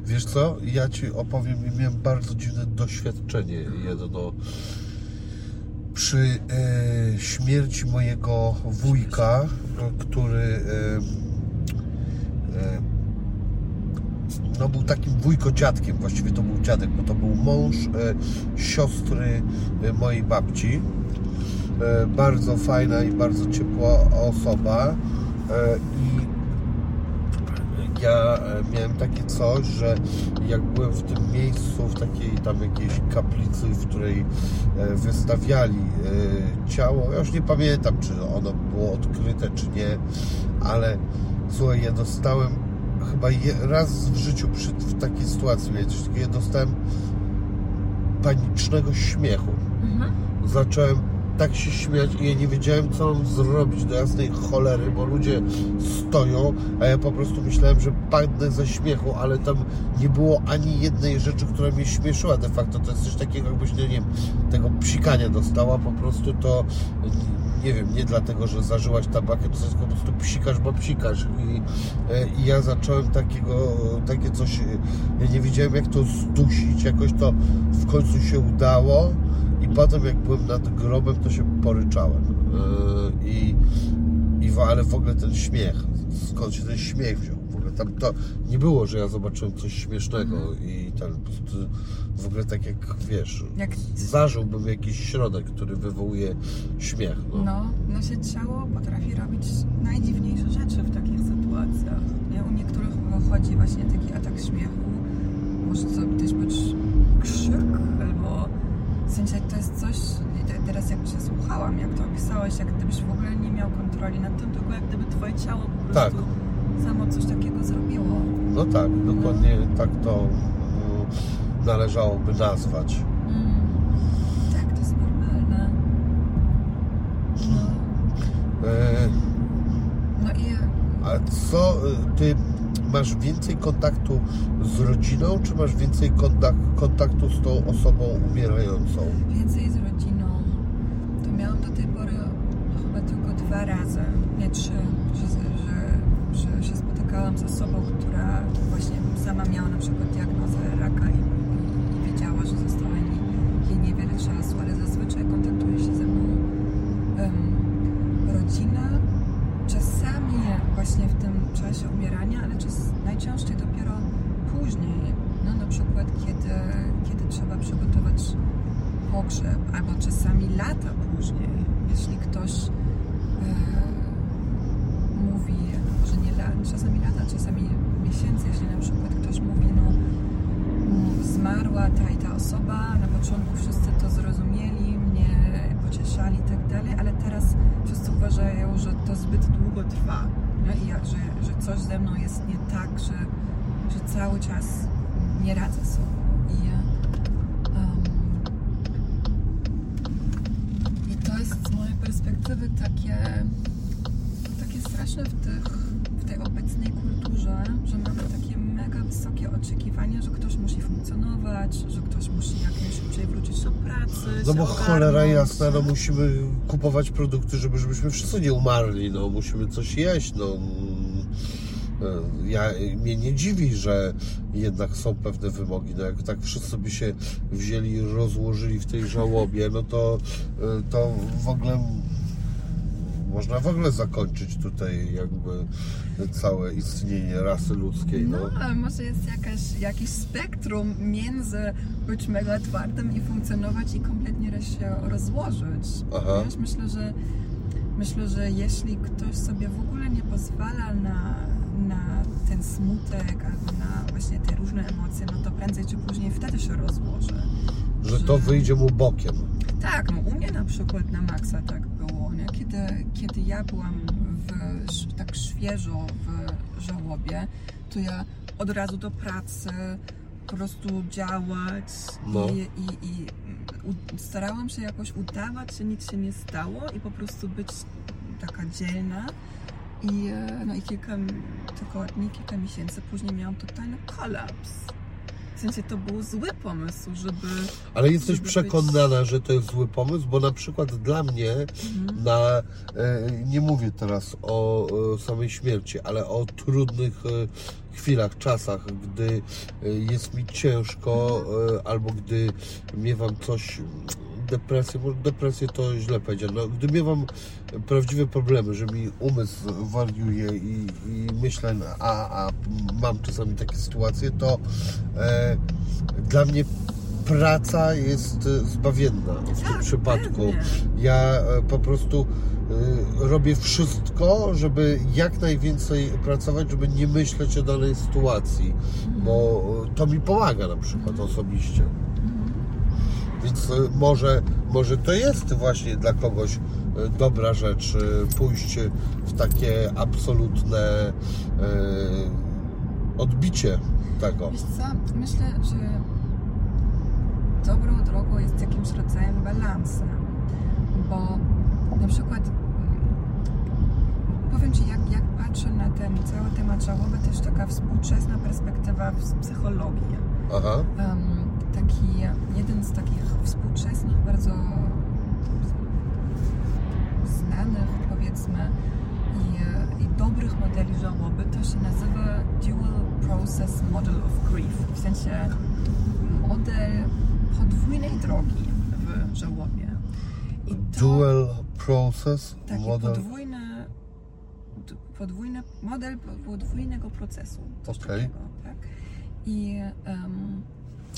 Wiesz co, ja Ci opowiem, miałem bardzo dziwne doświadczenie jedno przy e, śmierci mojego wujka, który e, e, no był takim wujko-dziadkiem, właściwie to był dziadek, bo to był mąż e, siostry e, mojej babci. E, bardzo fajna i bardzo ciepła osoba. I ja e, miałem takie coś, że jak byłem w tym miejscu, w takiej tam jakiejś kaplicy, w której e, wystawiali e, ciało, ja już nie pamiętam, czy ono było odkryte, czy nie, ale słuchaj, ja dostałem chyba raz w życiu przy, w takiej sytuacji, miałem coś takiego, ja dostałem panicznego śmiechu mhm. zacząłem tak się śmiać i ja nie wiedziałem, co mam zrobić do jasnej cholery, bo ludzie stoją, a ja po prostu myślałem, że padnę ze śmiechu, ale tam nie było ani jednej rzeczy, która mnie śmieszyła de facto. To jest coś takiego, jakbyś, nie wiem, tego psikania dostała, po prostu to nie wiem, nie dlatego, że zażyłaś tabakę, to tylko po prostu psikasz, bo psikasz. I, e, I ja zacząłem takiego, takie coś, e, ja nie wiedziałem jak to zdusić, jakoś to w końcu się udało. I potem jak byłem nad grobem, to się poryczałem. Yy, I, i ale w ogóle ten śmiech, skąd się ten śmiech wziął? W ogóle tam to nie było, że ja zobaczyłem coś śmiesznego i ten po prostu w ogóle tak jak wiesz, Jak- zażyłbym jakiś środek, który wywołuje śmiech. No. No, nasze ciało potrafi robić najdziwniejsze rzeczy w takich sytuacjach. Nie? U niektórych wychodzi właśnie taki atak śmiechu. Może to też być krzyk, albo w sensie to jest coś, teraz jak się słuchałam, jak to opisałeś, jak gdybyś w ogóle nie miał kontroli nad tym, tylko jak gdyby twoje ciało po Tak. prostu samo coś takiego zrobiło. no tak, dokładnie tak to mm, należałoby nazwać. Mm. Tak, to jest normalne. No, E, no i A co y, ty masz więcej kontaktu z rodziną, czy masz więcej kontak kontaktu z tą osobą umierającą? więcej z rodziną. To miałam do tej pory chyba tylko dwa razy, nie trzy, że, że, że się spotykałam z osobą, która właśnie sama miała na przykład diagnozę raka i, i, wiedziała, że zostało jej, niewiele czasu, ale zazwyczaj kontaktuje się ze mną em, rodzina. Właśnie w tym czasie umierania, ale czas, najczęściej dopiero później. No, na przykład, kiedy, kiedy trzeba przygotować pogrzeb, albo czasami lata później, jeśli ktoś e, mówi, że nie czasami lata, czasami miesięcy, jeśli na przykład ktoś mówi, no zmarła ta i ta osoba, na początku wszyscy to zrozumieli, mnie pocieszali i tak dalej, ale teraz wszyscy uważają, że to zbyt długo trwa i ja, że, że coś ze mną jest nie tak, że, że cały czas nie radzę sobie. I, em, I to jest z mojej perspektywy takie, takie straszne w, tych, w tej obecnej kulturze, że mamy takie mega wysokie oczekiwania, że ktoś musi funkcjonować, że ktoś musi jak najszybciej wrócić do pracy. No bo cholera ogarnąć. jasna, no musimy kupować produkty, żeby, żebyśmy wszyscy nie umarli, no musimy coś jeść, no. Ja, mnie nie dziwi, że jednak są pewne wymogi. No jak tak wszyscy by się wzięli i rozłożyli w tej żałobie, no to, to w ogóle można w ogóle zakończyć tutaj jakby całe istnienie rasy ludzkiej. No. No, ale może jest jakaś, jakiś spektrum między być mega twardym i funkcjonować i kompletnie się rozłożyć. Aha. Wiesz, myślę, że myślę, że jeśli ktoś sobie w ogóle nie pozwala na, na ten smutek albo na właśnie te różne emocje, no to prędzej czy później wtedy się rozłoży. Że to wyjdzie mu bokiem. Tak, no u mnie na przykład na maksa tak? Kiedy, kiedy ja byłam w, tak świeżo w żałobie, to ja od razu do pracy, po prostu działać No. i, i, i u, starałam się jakoś udawać, że nic się nie stało i po prostu być taka dzielna. I, e, no i kilka tygodni, kilka miesięcy później miałam totalny kolaps. W sensie to był zły pomysł, żeby Ale jesteś Żeby być- przekonana, że to jest zły pomysł, bo na przykład dla mnie Mhm. na, e, nie mówię teraz o e, samej śmierci, ale o trudnych e, chwilach, czasach, gdy jest mi ciężko e, albo gdy miewam coś, depresję, może depresję to źle powiedziałem, no, gdy miewam prawdziwe problemy, że mi umysł wariuje i, i myślę, a, a mam czasami takie sytuacje, to e, dla mnie praca jest e, zbawienna w tym Tak, przypadku. Ja e, po prostu e, robię wszystko, żeby jak najwięcej pracować, żeby nie myśleć o danej sytuacji, bo to mi pomaga na przykład osobiście. Więc e, może, może to jest właśnie dla kogoś e, dobra rzecz e, pójść w takie absolutne odbicie tego. Wiesz co, myślę, że dobrą drogą jest jakimś rodzajem balansu, bo na przykład mm, powiem Ci, jak, jak patrzę na ten cały temat żałoby, też taka współczesna perspektywa z psychologii. Aha, Em, taki, jeden z takich współczesnych, bardzo znanych, powiedzmy, i, i dobrych modeli żałoby, to się nazywa Dual Process Model of Grief. W sensie model podwójnej drogi w żałobie. I to dual process taki model. podwójny, podwójny model podwójnego procesu. Okej. takiego, tak? I, em,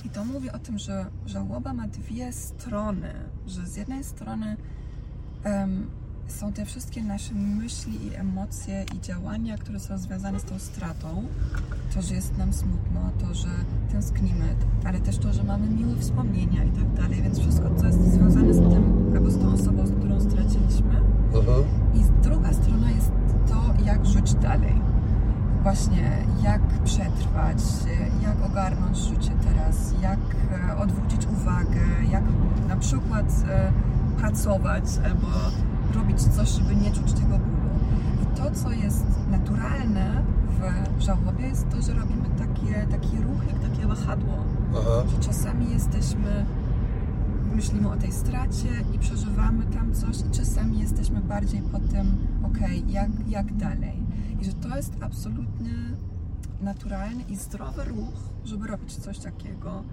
I to mówi o tym, że żałoba ma dwie strony, że z jednej strony em, są te wszystkie nasze myśli i emocje i działania, które są związane z tą stratą. To, że jest nam smutno, to, że tęsknimy, ale też to, że mamy miłe wspomnienia i tak dalej, więc wszystko, co jest związane z tym, albo z tą osobą, z którą straciliśmy. Aha. I druga strona jest to, jak żyć dalej. Właśnie, jak przetrwać, jak ogarnąć życie teraz, jak e, odwrócić uwagę, jak na przykład e, pracować albo robić coś, żeby nie czuć tego bólu. I to, co jest naturalne w żałobie, jest to, że robimy takie, taki ruch, jak takie wahadło. Aha. Że czasami jesteśmy, myślimy o tej stracie i przeżywamy tam coś, i czasami jesteśmy bardziej po tym, okej, jak, jak dalej. I że to jest absolutnie naturalny i zdrowy ruch, żeby robić coś takiego.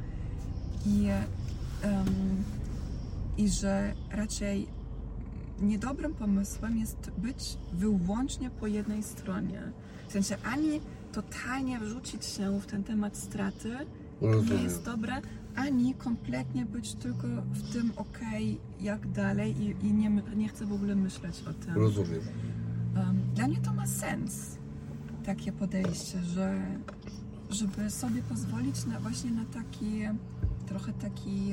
I, em, i że raczej niedobrym pomysłem jest być wyłącznie po jednej stronie. W sensie ani totalnie wrzucić się w ten temat straty, nie Rozumiem. jest dobre, ani kompletnie być tylko w tym okej, jak dalej i, i nie, nie chcę w ogóle myśleć o tym. Rozumiem. Dla mnie to ma sens, takie podejście, że żeby sobie pozwolić na właśnie na taki, trochę taki,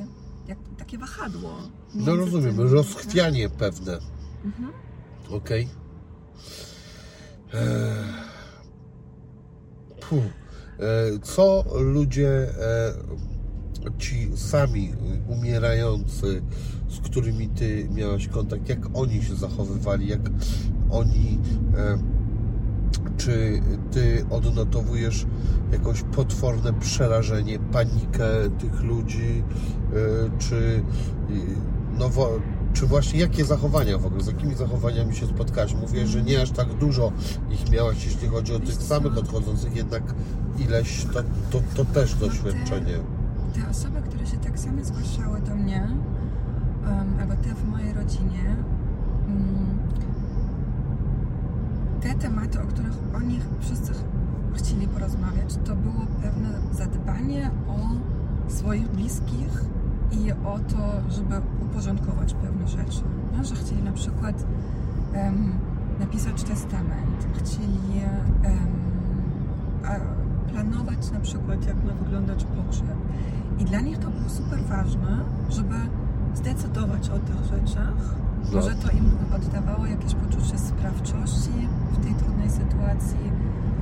jak, takie wahadło. No rozumiem, tym, rozchwianie pewne. Mhm. Okej. Eee. Puh. E, Co ludzie, e, ci sami umierający, z którymi ty miałeś kontakt, jak oni się zachowywali, jak oni, e, czy ty odnotowujesz jakoś potworne przerażenie, panikę tych ludzi, e, czy no, czy właśnie jakie zachowania w ogóle, z jakimi zachowaniami się spotkałaś? Mówię, że nie aż tak dużo ich miałaś, jeśli chodzi o tych samych odchodzących, jednak ileś to, to, to też doświadczenie. Te osoby, które się tak same zgłaszały do mnie, um, albo te w mojej rodzinie, mm, te tematy, o których oni wszyscy ch- chcieli porozmawiać, to było pewne zadbanie o swoich bliskich i o to, żeby uporządkować pewne rzeczy. No, że chcieli na przykład em, napisać testament, chcieli a, planować na przykład, jak ma wyglądać pogrzeb. I dla nich to było super ważne, żeby zdecydować o tych rzeczach. No. Może to im oddawało jakieś poczucie sprawczości w tej trudnej sytuacji,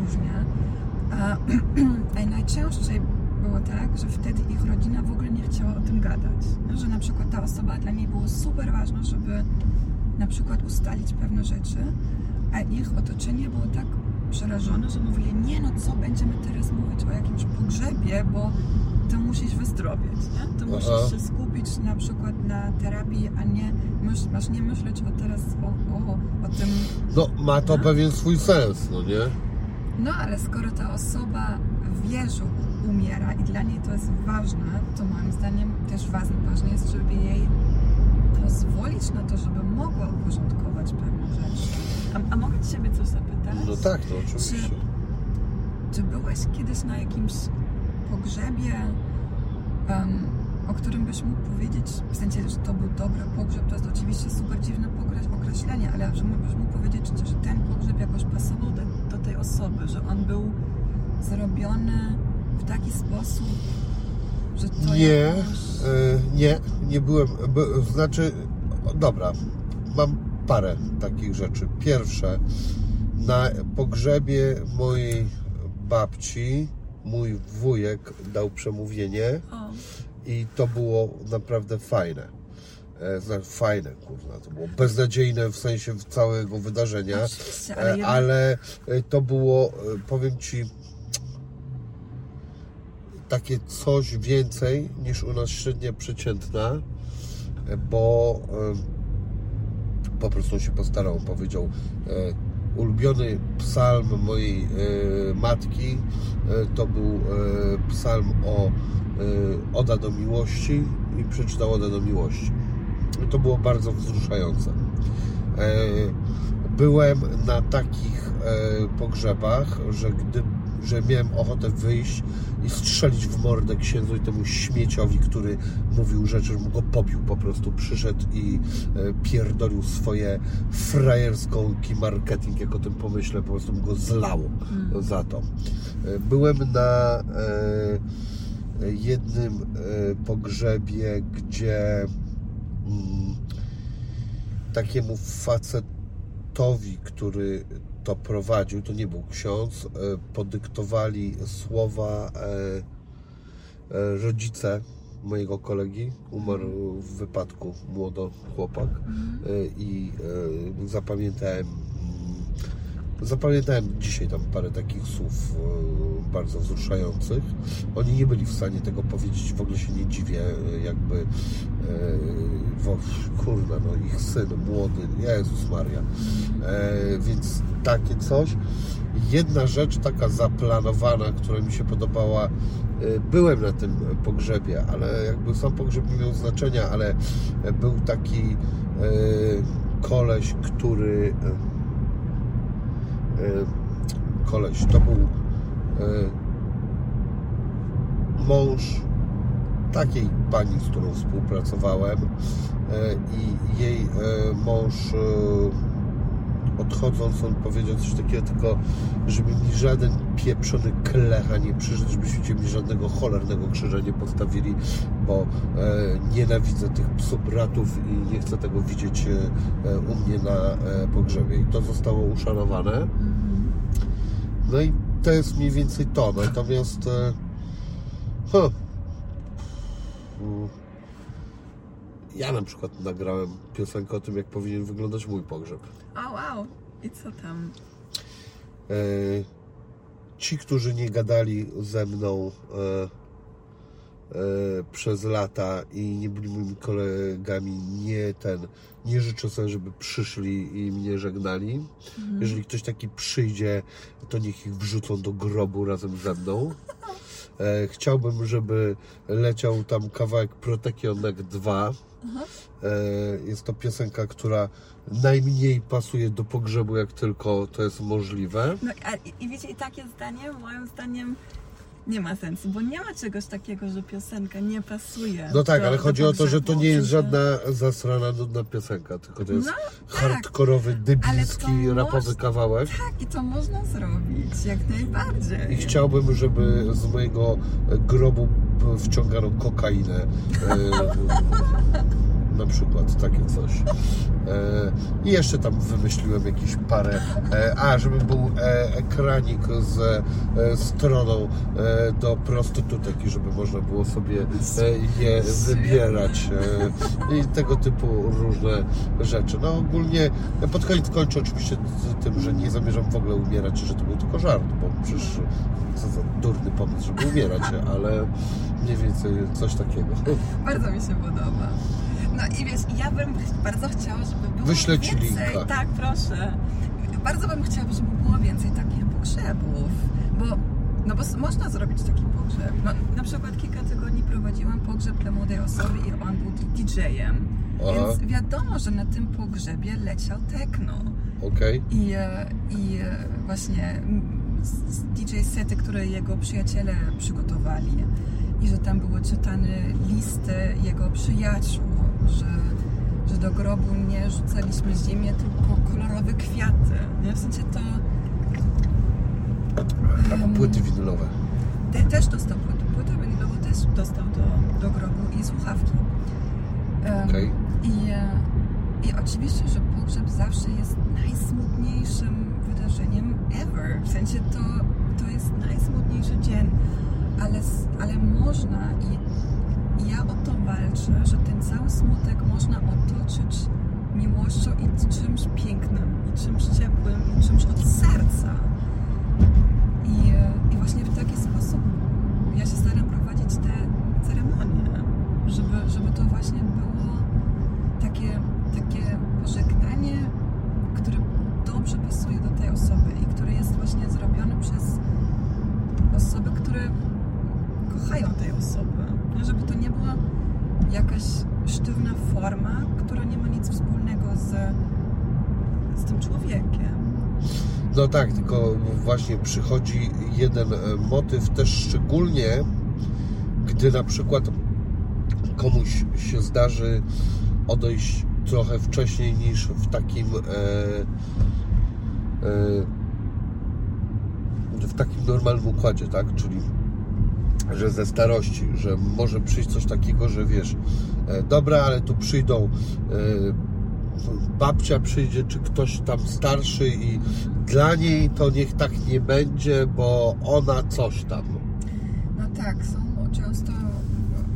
różnie. A, *clears throat* a najczęściej było tak, że wtedy ich rodzina w ogóle nie chciała o tym gadać. No, Że na przykład ta osoba dla niej było super ważne, żeby na przykład ustalić pewne rzeczy, a ich otoczenie było tak przerażone, że mówili, nie no co będziemy teraz mówić o jakimś pogrzebie, bo ty musisz wyzdrowieć, nie? Ty Aha. musisz się skupić na przykład na terapii, a nie myśl, masz nie myśleć o teraz o, o, o tym No, ma to pewien swój sens, no nie? no ale skoro ta osoba wie, że umiera i dla niej to jest ważne, to moim zdaniem też ważne, ważne jest, żeby jej pozwolić na to, żeby mogła uporządkować pewne rzeczy. A, a mogę Ci Ciebie coś zapytać? No tak, no oczywiście. Czy byłeś kiedyś na jakimś pogrzebie, em, o którym byś mógł powiedzieć, w sensie, że to był dobry pogrzeb, to jest oczywiście super dziwne określenie, ale że byś mógł powiedzieć, że ten pogrzeb jakoś pasował do, do tej osoby, że on był zrobiony w taki sposób, że to Nie, jakoś... e, nie, nie byłem, by, znaczy, dobra, mam parę takich rzeczy. Pierwsze, na pogrzebie mojej babci mój wujek dał przemówienie O, i to było naprawdę fajne. E, Znaczy fajne, kurwa, to było beznadziejne w sensie całego wydarzenia, oczywiście, ale E, ale e, to było, powiem Ci, takie coś więcej niż u nas średnia przeciętna, bo po prostu się postarał, powiedział ulubiony psalm mojej e, matki e, to był e, psalm o Oda do miłości i przeczytał Oda do miłości. To było bardzo wzruszające. Byłem na takich pogrzebach, że gdy że miałem ochotę wyjść i strzelić w mordę księdzu i temu śmieciowi, który mówił rzeczy, żebym go pobił po prostu. Przyszedł i e, pierdolił swoje frajerską marketing, jak o tym pomyślę, po prostu bym go zlało za to. E, byłem na e, jednym pogrzebie, gdzie mm, takiemu facetowi, który to prowadził, to nie był ksiądz, e, podyktowali słowa e, e, rodzice mojego kolegi. Umarł w wypadku młodo chłopak e, i zapamiętałem Zapamiętałem dzisiaj tam parę takich słów e, bardzo wzruszających. Oni nie byli w stanie tego powiedzieć, w ogóle się nie dziwię, e, jakby e, kurna, no ich syn młody, Jezus Maria. Więc takie coś. Jedna rzecz taka zaplanowana, która mi się podobała, byłem na tym pogrzebie, ale jakby sam pogrzeb nie miał znaczenia, ale był taki koleś, który koleś. To był e, mąż takiej pani, z którą współpracowałem e, i jej mąż odchodząc, on powiedział coś takiego tylko, żeby mi żaden pieprzony klecha nie przyszedł, żebyście mi żadnego cholernego krzyża nie postawili, bo e, nienawidzę tych psubratów i nie chcę tego widzieć e, u mnie na e, pogrzebie. I to zostało uszanowane. No i to jest mniej więcej to. Natomiast e, huh, Mm. ja na przykład nagrałem piosenkę o tym, jak powinien wyglądać mój pogrzeb. O, wow. I co tam? E, ci, którzy nie gadali ze mną e, e, przez lata i nie byli moimi kolegami, nie ten, nie życzę sobie, żeby przyszli i mnie żegnali. Jeżeli ktoś taki przyjdzie, to niech ich wrzucą do grobu razem ze mną. *laughs* E, chciałbym, żeby leciał tam kawałek Protekionek 2. E, jest to piosenka, która najmniej pasuje do pogrzebu, jak tylko to jest możliwe. No a, i, i wiecie, i takie zdanie moim zdaniem nie ma sensu, bo nie ma czegoś takiego, że piosenka nie pasuje. No tak, do- ale chodzi o to, że to nie jest żadna zasrana, nudna piosenka, tylko to jest No, tak. hardkorowy, debilski, rapowy moż- kawałek. Tak, i to można zrobić, jak najbardziej. I chciałbym, żeby z mojego grobu wciągano kokainę. *laughs* Na przykład takie coś. E, I jeszcze tam wymyśliłem jakieś parę. E, a, żeby był e, ekranik z stroną do prostytutek i żeby można było sobie je wybierać. I tego typu różne rzeczy. No ogólnie pod koniec kończę oczywiście tym, że nie zamierzam w ogóle umierać, że to był tylko żart, bo przecież co za durny pomysł, żeby umierać, ale mniej więcej coś takiego. Bardzo mi się podoba. No i wiesz, ja bym bardzo chciała, żeby było Wyślę ci więcej. linka. Tak, proszę. Bardzo bym chciała, żeby było więcej takich pogrzebów, bo no bo można zrobić taki pogrzeb. No, na przykład kilka tygodni prowadziłam pogrzeb dla młodej osoby i on był DJ-em. Więc wiadomo, że na tym pogrzebie leciał techno. Okej? I, e, i e, właśnie DJ sety, które jego przyjaciele przygotowali i że tam były czytane listy jego przyjaciół, że, że do grobu nie rzucaliśmy ziemię, tylko kolorowe kwiaty. Nie? W sensie to Albo płyty winylowe. te, też dostał płytę, płytę winylową też dostał do, do grobu i słuchawki. Em, Okej. I, e, I oczywiście, że pogrzeb zawsze jest najsmutniejszym wydarzeniem ever. W sensie to, to jest najsmutniejszy dzień, ale, ale można i, i ja o to walczę, że ten cały smutek można otoczyć miłością i czymś pięknym, i czymś ciepłym, i czymś od serca. I, I właśnie w taki sposób ja się staram prowadzić te ceremonie, żeby, żeby to właśnie było takie, takie pożegnanie, które dobrze pasuje do tej osoby i które jest właśnie zrobione przez osoby, które kochają tej osoby. Nie, Żeby to nie była jakaś sztywna forma, która nie ma nic wspólnego z, z tym człowiekiem. No tak, tylko właśnie przychodzi jeden e, motyw też szczególnie, gdy na przykład komuś się zdarzy odejść trochę wcześniej niż w takim e, e, w takim normalnym układzie, tak? Czyli że ze starości, że może przyjść coś takiego, że wiesz, e, dobra, ale tu przyjdą e, babcia przyjdzie, czy ktoś tam starszy i dla niej to niech tak nie będzie, bo ona coś tam. No tak, są często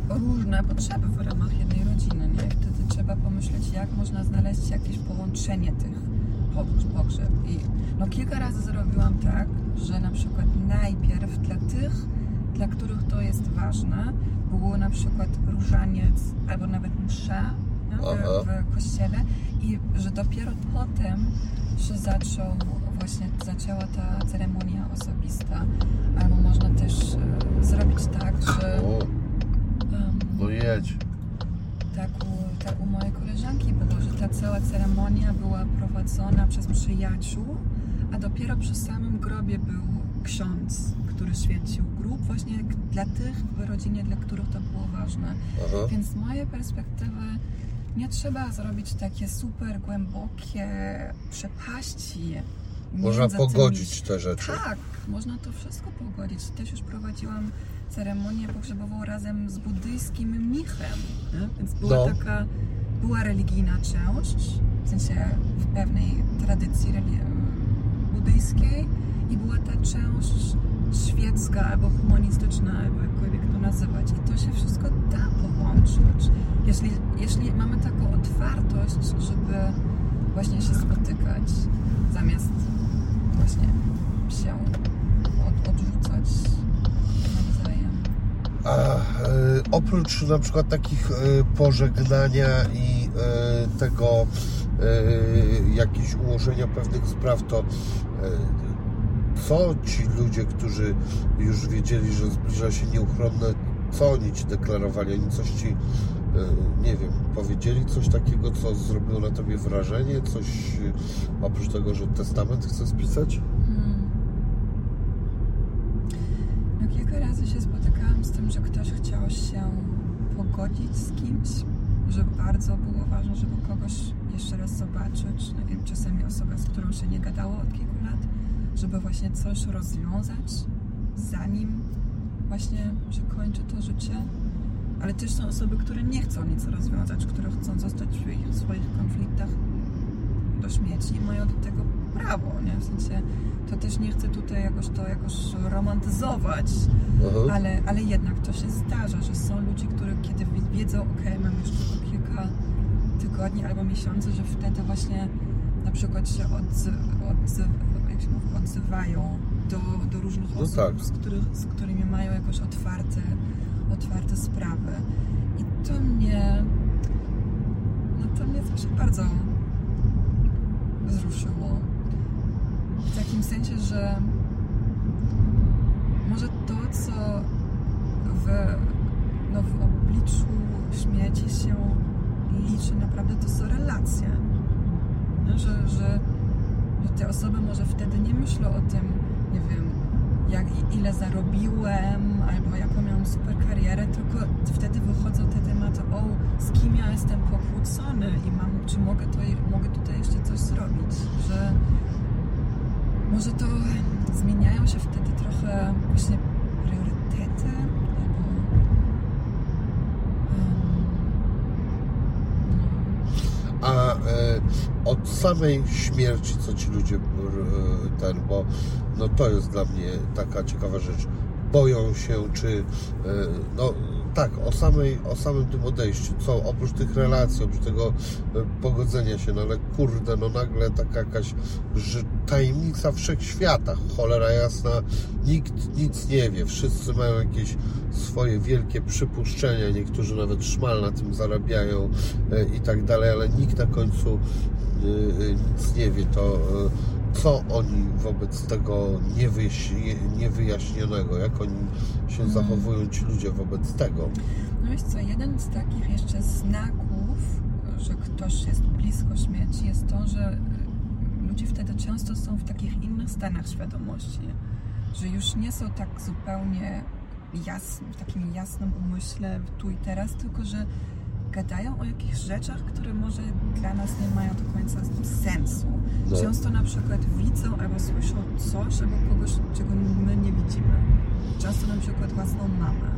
różne potrzeby w ramach jednej rodziny, nie? Wtedy trzeba pomyśleć, jak można znaleźć jakieś połączenie tych pogrzeb. I no kilka razy zrobiłam tak, że na przykład najpierw dla tych, dla których to jest ważne, było na przykład różaniec albo nawet msza w, w kościele i że dopiero potem się zaczął, właśnie zaczęła ta ceremonia osobista. Albo można też e, zrobić tak, że O, no jedź. tak, u, tak u mojej koleżanki było, że ta cała ceremonia była prowadzona przez przyjaciół, a dopiero przy samym grobie był ksiądz, który święcił grób właśnie dla tych w rodzinie, dla których to było ważne. Aha. Więc z mojej perspektywy nie trzeba zrobić takie super głębokie przepaści. Można między tymi- pogodzić te rzeczy. Tak, można to wszystko pogodzić. Też już prowadziłam ceremonię pogrzebową razem z buddyjskim mnichem, nie? więc była No. taka, była religijna część, w sensie w pewnej tradycji buddyjskiej i była ta część świecka albo humanistyczna, albo jakkolwiek to nazywać. I to się wszystko da połączyć. Jeśli, jeśli mamy taką otwartość, żeby właśnie się spotykać, zamiast właśnie się od, odrzucać nawzajem. A e, oprócz na przykład takich e, pożegnania i e, tego e, jakieś ułożenia pewnych spraw, to co ci ludzie, którzy już wiedzieli, że zbliża się nieuchronne, co oni ci deklarowali? Oni coś ci, e, nie wiem, powiedzieli coś takiego, co zrobiło na tobie wrażenie? Coś e, oprócz tego, że testament chce spisać? Hmm. No kilka razy się spotykałam z tym, że ktoś chciał się pogodzić z kimś, że bardzo było ważne, żeby kogoś jeszcze raz zobaczyć. No wiem, czasami osoba, z którą się nie gadało od kilku żeby właśnie coś rozwiązać, zanim właśnie się kończy to życie. Ale też są osoby, które nie chcą nic rozwiązać, które chcą zostać w swoich, w swoich konfliktach do śmieci i mają do tego prawo, nie? W sensie to też nie chcę tutaj jakoś to jakoś romantyzować, Aha. ale, ale jednak to się zdarza, że są ludzie, które kiedy wi- wiedzą, ok, mam jeszcze tylko kilka tygodni albo miesięcy, że wtedy właśnie na przykład się odzy, odzy, jak się mówi, odzywają do, do różnych No osób, tak. z, których, z którymi mają jakoś otwarte, otwarte sprawy. I to mnie no to mnie zawsze bardzo wzruszyło. W takim sensie, że może to, co w, no, w obliczu śmierci się liczy naprawdę, to są relacje. No, że, że, że te osoby może wtedy nie myślą o tym, nie wiem, jak, ile zarobiłem, albo jaką miałam super karierę, tylko wtedy wychodzą te tematy, o, z kim ja jestem pokłócony i mam, czy mogę, to, mogę tutaj jeszcze coś zrobić, że może to zmieniają się wtedy trochę właśnie priorytety, albo em, A e, od samej śmierci, co ci ludzie ten, bo no to jest dla mnie taka ciekawa rzecz. Boją się, czy e, no tak, o, samej, o samym tym odejściu, co oprócz tych relacji, oprócz tego e, pogodzenia się, no ale kurde, no nagle taka jakaś że tajemnica wszechświata, cholera jasna, nikt nic nie wie, wszyscy mają jakieś swoje wielkie przypuszczenia, niektórzy nawet szmal na tym zarabiają e, i tak dalej, ale nikt na końcu nic nie wie, to e, co oni wobec tego niewyjaś- niewyjaśnionego, jak oni się zachowują ci ludzie wobec tego. No wiesz co, jeden z takich jeszcze znaków, że ktoś jest blisko śmierci jest to, że y, ludzie wtedy często są w takich innych stanach świadomości, że już nie są tak zupełnie jasni, w takim jasnym umyśle tu i teraz, tylko że gadają o jakichś rzeczach, które może dla nas nie mają do końca sensu. No. Często na przykład widzą albo słyszą coś albo kogoś, czego my nie widzimy. Często na przykład własną mamę,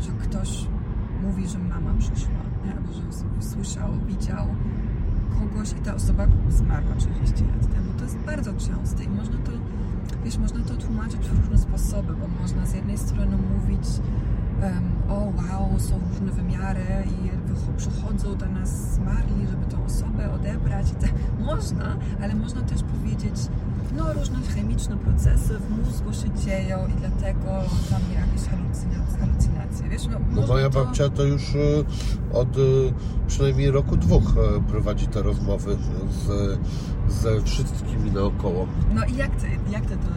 że ktoś mówi, że mama przyszła, albo że słyszał, widział kogoś i ta osoba zmarła 30 lat temu. To jest bardzo częste i można to, wiesz, można to tłumaczyć w różne sposoby, bo można z jednej strony mówić em, o wow, są różne wymiary i przychodzą do nas zmarli, żeby tą osobę odebrać. I. Można, ale można też powiedzieć, no różne chemiczne procesy w mózgu się dzieją i dlatego tam jakieś halucynacje, halucynacje. wiesz, no, No moja to... babcia to już e, od e, przynajmniej roku dwóch e, prowadzi te rozmowy z, ze wszystkimi naokoło. No i jak ty, jak ty to?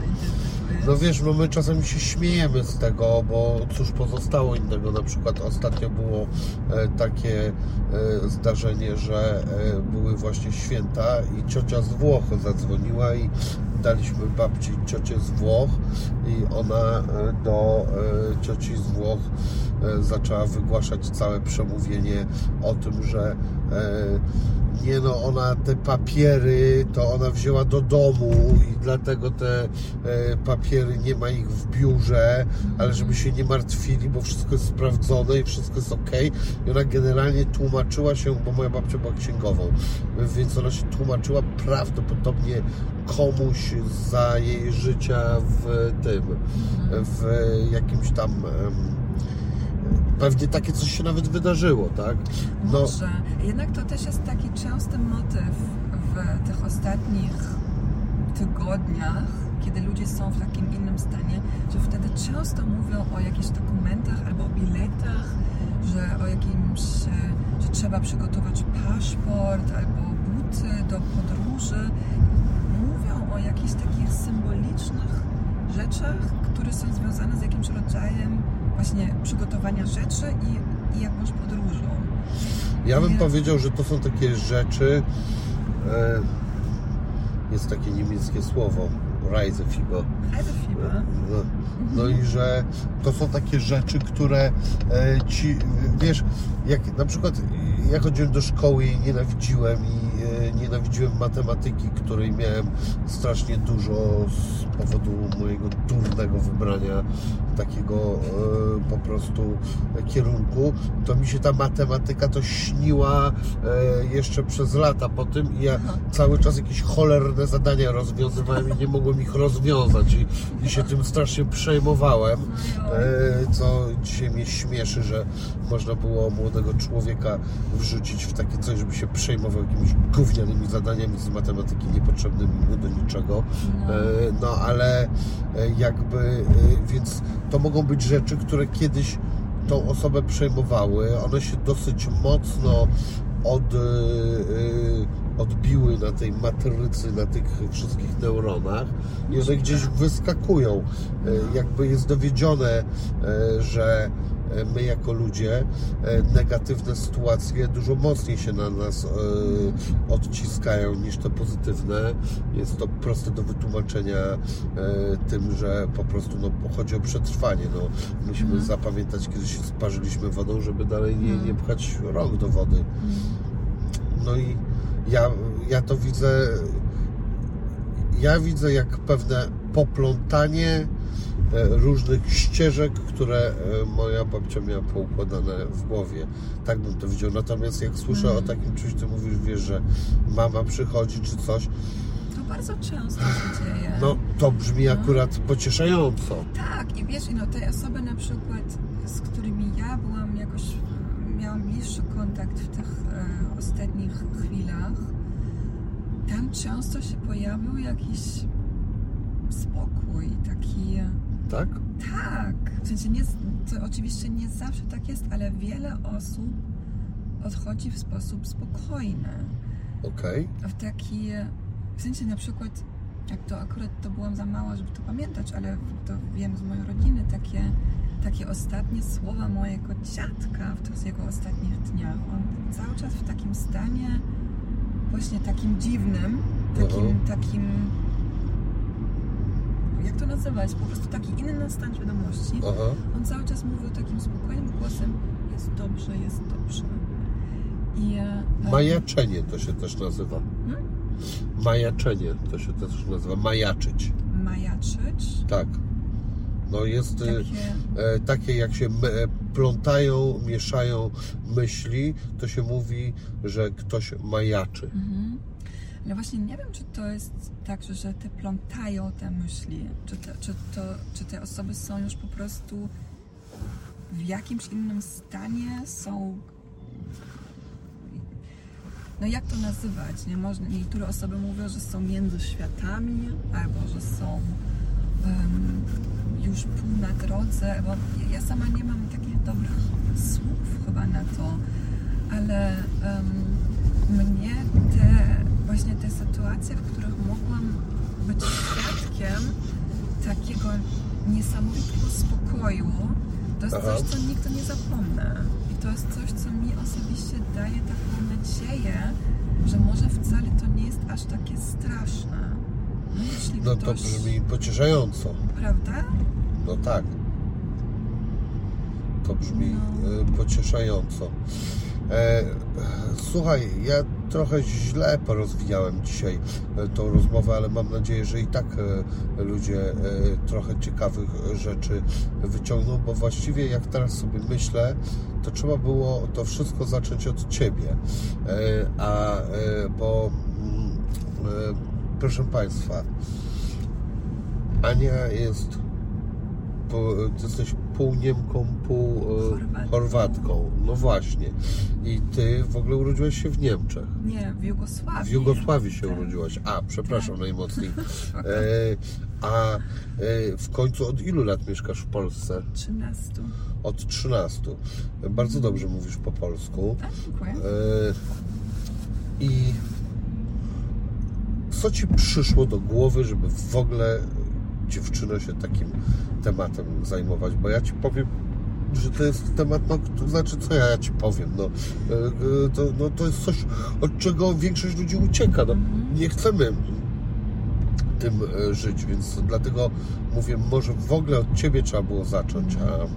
No wiesz, no my czasami się śmiejemy z tego, bo cóż pozostało innego. Na przykład ostatnio było e, takie e, zdarzenie, że e, były właśnie święta i ciocia z Włoch zadzwoniła i daliśmy babci ciocię z Włoch i ona do cioci z Włoch zaczęła wygłaszać całe przemówienie o tym, że nie no, ona te papiery to ona wzięła do domu i dlatego te e, papiery nie ma ich w biurze, ale żeby się nie martwili, bo wszystko jest sprawdzone i wszystko jest ok. I ona generalnie tłumaczyła się, bo moja babcia była księgową, więc ona się tłumaczyła prawdopodobnie komuś za jej życia w tym, w jakimś tam. Pewnie takie coś się nawet wydarzyło, tak? No, Może. Jednak to też jest taki częsty motyw w tych ostatnich tygodniach, kiedy ludzie są w takim innym stanie, że wtedy często mówią o jakichś dokumentach albo o biletach, że o jakimś, że trzeba przygotować paszport albo buty do podróży. Mówią o jakichś takich symbolicznych rzeczach, które są związane z jakimś rodzajem właśnie przygotowania rzeczy i, i jakąś podróżą. Ja bym Nie. powiedział, że to są takie rzeczy. E, jest takie niemieckie słowo, Reisefieber. Reisefieber. No, no i że to są takie rzeczy, które e, ci, wiesz, jak na przykład ja chodziłem do szkoły i nienawidziłem i e, nienawidziłem matematyki, której miałem strasznie dużo z powodu mojego durnego wybrania takiego e, po prostu kierunku, to mi się ta matematyka to śniła e, jeszcze przez lata po tym i ja cały czas jakieś cholerne zadania rozwiązywałem i nie mogłem ich rozwiązać i, i się tym strasznie przejmowałem, e, co dzisiaj mnie śmieszy, że można było młodego człowieka wrzucić w takie coś, żeby się przejmował jakimiś gównianymi zadaniami z matematyki niepotrzebnymi mu do niczego. No. E, No ale e, jakby, e, więc to mogą być rzeczy, które kiedyś tą osobę przejmowały. One się dosyć mocno od, odbiły na tej matrycy, na tych wszystkich neuronach i one gdzieś wyskakują. E, Jakby jest dowiedzione, że my jako ludzie e, negatywne sytuacje dużo mocniej się na nas e, odciskają niż te pozytywne. Jest to proste do wytłumaczenia e, tym, że po prostu no, chodzi o przetrwanie. No, musimy zapamiętać, kiedy się sparzyliśmy wodą, żeby dalej nie, nie pchać rąk do wody. No i ja, ja to widzę. Ja widzę jak pewne poplątanie różnych ścieżek, które e, moja babcia miała poukładane w głowie. Tak bym to widział. Natomiast jak słyszę o takim czymś, ty mówisz, wiesz, że mama przychodzi czy coś, To bardzo często się dzieje. no to brzmi akurat pocieszająco. Tak, i wiesz, i no te osoby na przykład, z którymi ja byłam jakoś, miałam bliższy kontakt w tych e, ostatnich chwilach, tam często się pojawił jakiś spokój, taki... Tak? Tak, w sensie nie, to oczywiście nie zawsze tak jest, ale wiele osób odchodzi w sposób spokojny. Okej. w taki, w sensie na przykład, jak to akurat to byłam za mała, żeby to pamiętać, ale to wiem z mojej rodziny, takie, takie ostatnie słowa mojego dziadka w tych jego ostatnich dniach. On cały czas w takim stanie właśnie takim dziwnym, takim, Aha. takim jak to nazywać, po prostu taki inny stan świadomości. Aha. On cały czas mówił takim spokojnym głosem, jest dobrze, jest dobrze. I, e, Majaczenie to się też nazywa. Hmm? Majaczenie to się też nazywa. Majaczyć. majaczyć. Tak. No jest y, Takie, e, takie jak się me- e, plątają, mieszają myśli, to się mówi, że ktoś majaczy. mhm. Ale właśnie nie wiem, czy to jest tak, że, te plątają te myśli, czy, te, czy, to, czy te osoby są już po prostu w jakimś innym stanie, są... No jak to nazywać? Nie można, niektóre osoby mówią, że są między światami, albo że są em, już pół na drodze, bo ja- sama nie mam takich dobrych słów chyba na to, ale em, mnie te właśnie te sytuacje, w których mogłam być świadkiem takiego niesamowitego spokoju, to jest Aha. coś, co nigdy nie zapomnę. I to jest coś, co mi osobiście daje taką nadzieję, że może wcale to nie jest aż takie straszne. No, jeśli No to ktoś, brzmi pocieszająco. Prawda? No tak. To brzmi No. e, pocieszająco. E, słuchaj, ja trochę źle porozwijałem dzisiaj e, tą rozmowę, ale mam nadzieję, że i tak e, ludzie e, trochę ciekawych rzeczy wyciągną, bo właściwie jak teraz sobie myślę, to trzeba było to wszystko zacząć od Ciebie. A bo mm, proszę Państwa, Ania jest jesteś pół Niemką, pół Chorwatką. Chorwatką. No właśnie. I ty w ogóle urodziłaś się w Niemczech. Nie, w Jugosławii. W Jugosławii się Tak. urodziłaś. A, przepraszam najmocniej. Spoko. *laughs* E, a e, w końcu od ilu lat mieszkasz w Polsce? 13. Od 13. Bardzo dobrze mówisz po polsku. A, dziękuję. E, I co ci przyszło do głowy, żeby w ogóle dziewczyno się takim tematem zajmować? Bo ja ci powiem, że to jest temat, no, to znaczy co ja, ja ci powiem, no, e, e, to, no, to jest coś, od czego większość ludzi ucieka. No, nie chcemy tym e, żyć, więc dlatego mówię, może w ogóle od ciebie trzeba było zacząć, a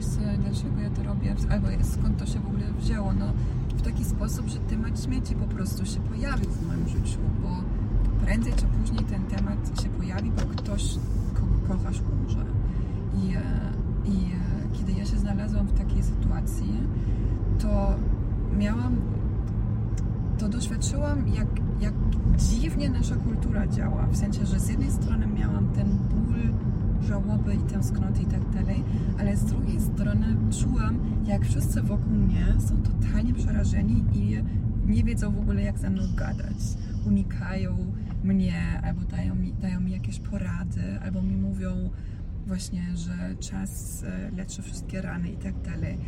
co, dlaczego ja to robię? Albo skąd to się w ogóle wzięło? No, w taki sposób, że temat śmieci po prostu się pojawił w moim życiu, bo prędzej czy później ten temat się pojawi, bo ktoś, kogo kochasz, umrze. I, e, i e, kiedy ja się znalazłam w takiej sytuacji, to miałam, to doświadczyłam, jak, jak dziwnie nasza kultura działa. W sensie, że z jednej strony miałam ten ból żałoby i tęsknoty i tak dalej, ale z drugiej strony czułam, jak wszyscy wokół mnie są totalnie przerażeni i nie wiedzą w ogóle, jak ze mną gadać. Unikają mnie, albo dają mi, dają mi jakieś porady, albo mi mówią właśnie, że czas e, leczy wszystkie rany i tak dalej.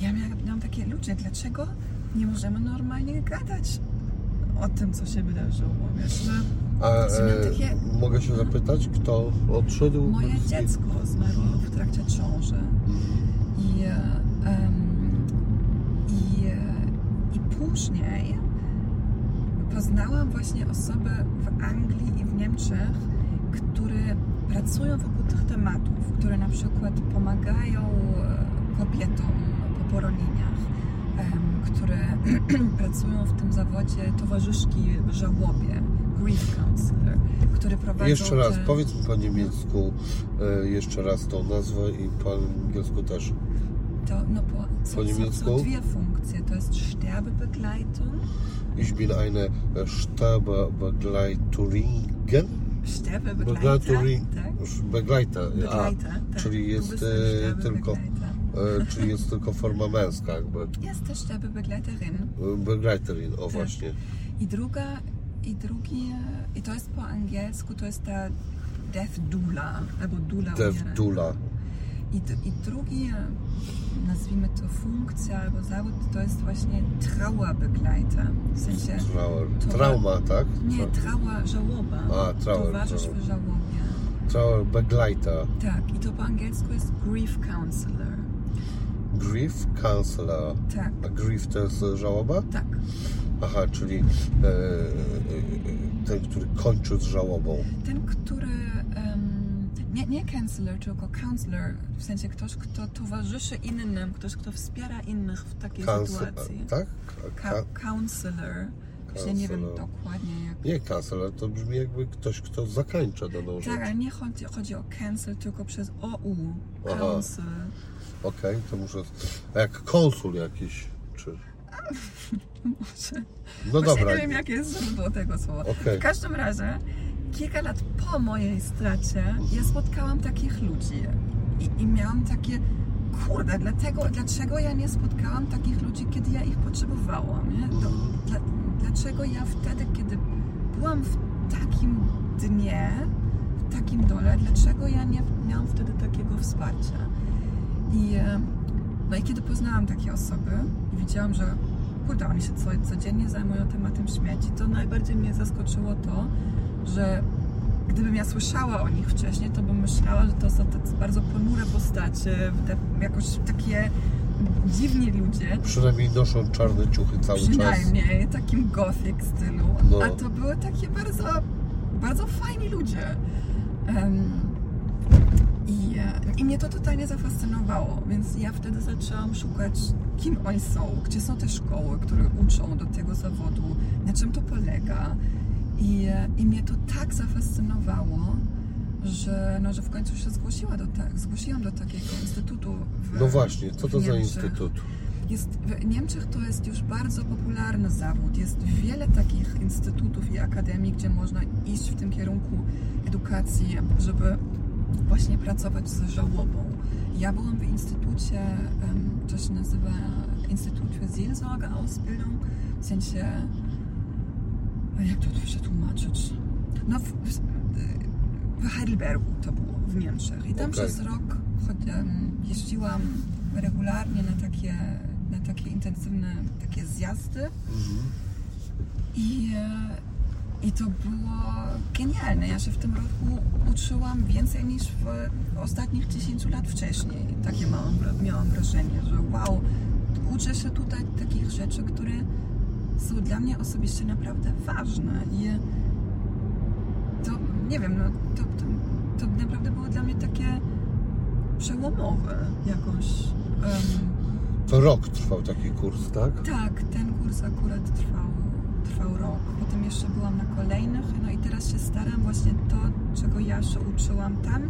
Ja miałam, miałam takie, ludzie, dlaczego nie możemy normalnie gadać o tym, co się wydarzyło, wiesz, no, A e, takie- mogę się zapytać, kto odszedł? Moje dziecko zmarło w trakcie ciąży. I, em, i, e, I później poznałam właśnie osoby w Anglii i w Niemczech, które pracują wokół tych tematów, które na przykład pomagają e, kobietom po poronieniach, które *clears throat* pracują w tym zawodzie towarzyszki w żałobie, grief counselor, które prowadzą Jeszcze raz, te... powiedz po niemiecku e, jeszcze raz tą nazwę i po angielsku też. To, no po, Po niemiecku? są dwie funkcje. To jest Sterbebegleitung. Ich bin eine Sterbebegleiterin. Sterbebegleiter. Begleiterin. Tak? Begleiter. Begleiter, A, tak. czyli jest e, tylko, e, czyli jest tylko forma męska jakby. Jest też Sterbebegleiterin. E, Begleiterin, o Tak. właśnie. I druga, i drugi, i to jest po angielsku, to jest ta Death Dula, albo Dula umierania. Dula. I, I drugi, nazwijmy to funkcja albo zawód, to jest właśnie Trauerbegleiter. W sensie, Trauer. Trauma, tak? nie, Tra- trała, żałoba. A, trauer, Towarzysz trauer. w żałobie. Trauer Begleiter. Tak, i to po angielsku jest grief counselor. Grief Counselor. Tak, A grief to jest e, żałoba? tak. Aha, czyli e, e, e, ten, który kończy z żałobą. Ten, który. Nie, nie counselor, tylko counselor, w sensie ktoś, kto towarzyszy innym, ktoś, kto wspiera innych w takiej Counsel- sytuacji. tak? Ka- counselor. Właśnie nie wiem dokładnie jak. nie counselor, to brzmi jakby ktoś, kto zakańcza daną rzecz. Tak, ale nie chodzi, chodzi o cancel, tylko przez OU. Aha. Counsel. Okej, to muszę... A jak konsul jakiś, czy... *laughs* Może. No Właśnie dobra. nie wiem, jakie jest źródło tego słowa. Okej. W każdym razie, kilka lat po mojej stracie, ja spotkałam takich ludzi i, i miałam takie, kurde, dlatego, dlaczego ja nie spotkałam takich ludzi, kiedy ja ich potrzebowałam, nie? To, dla, dlaczego ja wtedy, kiedy byłam w takim dnie, w takim dole, dlaczego ja nie miałam wtedy takiego wsparcia? I, e, no i kiedy poznałam takie osoby i widziałam, że kurde, oni się co, codziennie zajmują tematem śmieci, to najbardziej mnie zaskoczyło to, że gdybym ja słyszała o nich wcześniej, to bym myślała, że to są tacy bardzo ponure postacie, te, jakoś takie dziwni ludzie. Przynajmniej noszą czarne ciuchy cały czas. Przynajmniej takim gothic stylu. No. A to były takie bardzo, bardzo fajni ludzie. Em, I, e, I mnie to totalnie zafascynowało, więc ja wtedy zaczęłam szukać, kim oni są, gdzie są te szkoły, które uczą do tego zawodu, na czym to polega. I, e, i mnie to tak zafascynowało, że, no, że w końcu się zgłosiła do te, zgłosiłam do takiego instytutu. W, No właśnie, co to za instytut? Jest, w Niemczech to jest już bardzo popularny zawód. Jest wiele takich instytutów i akademii, gdzie można iść w tym kierunku edukacji, żeby właśnie pracować z żałobą. Ja byłam w instytucie, em, to się nazywa Instytut für Seelsorge Ausbildung, w sensie, jak to przetłumaczyć? No, w, w, Heidelbergu to było, w Niemczech. I tam Okej. przez rok jeździłam regularnie na takie, na takie intensywne takie zjazdy. I, e, I to było genialne. Ja się w tym roku uczyłam więcej niż w ostatnich 10 lat wcześniej. Takie miałam, miałam wrażenie, że wow, uczę się tutaj takich rzeczy, które są dla mnie osobiście naprawdę ważne. I to, nie wiem, no, to, to, to naprawdę było dla mnie takie przełomowe jakoś. em, To rok trwał taki kurs, tak? tak, ten kurs akurat trwał, trwał rok. Potem jeszcze byłam na kolejnych, no i teraz się staram właśnie to, czego ja się uczyłam tam,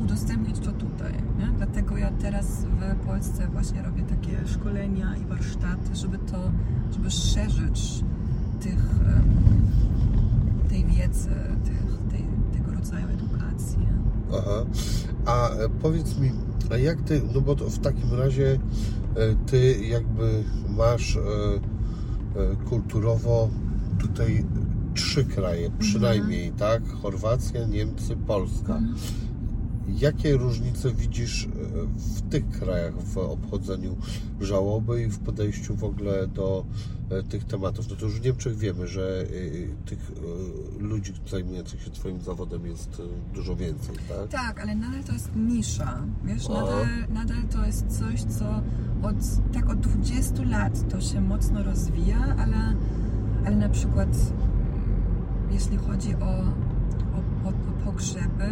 udostępnić to tutaj. Nie? Dlatego ja teraz w Polsce właśnie robię takie szkolenia i warsztaty, żeby to, żeby szerzyć tych, tej wiedzy, tych, tej, tego rodzaju edukacji. Aha. A e, powiedz mi, a jak ty, no bo to w takim razie e, ty jakby masz e, kulturowo tutaj trzy kraje, przynajmniej, tak? Chorwacja, Niemcy, Polska. Mhm. Jakie różnice widzisz e, w tych krajach w obchodzeniu żałoby i w podejściu w ogóle do e, tych tematów? No to już w Niemczech wiemy, że e, tych ludzi zajmujących się Twoim zawodem jest dużo więcej, tak? Tak, ale nadal to jest nisza. Wiesz, O. nadal, nadal to jest coś, co od, tak od 20 lat to się mocno rozwija, ale, ale na przykład mm, jeśli chodzi o, o, o, o pogrzeby,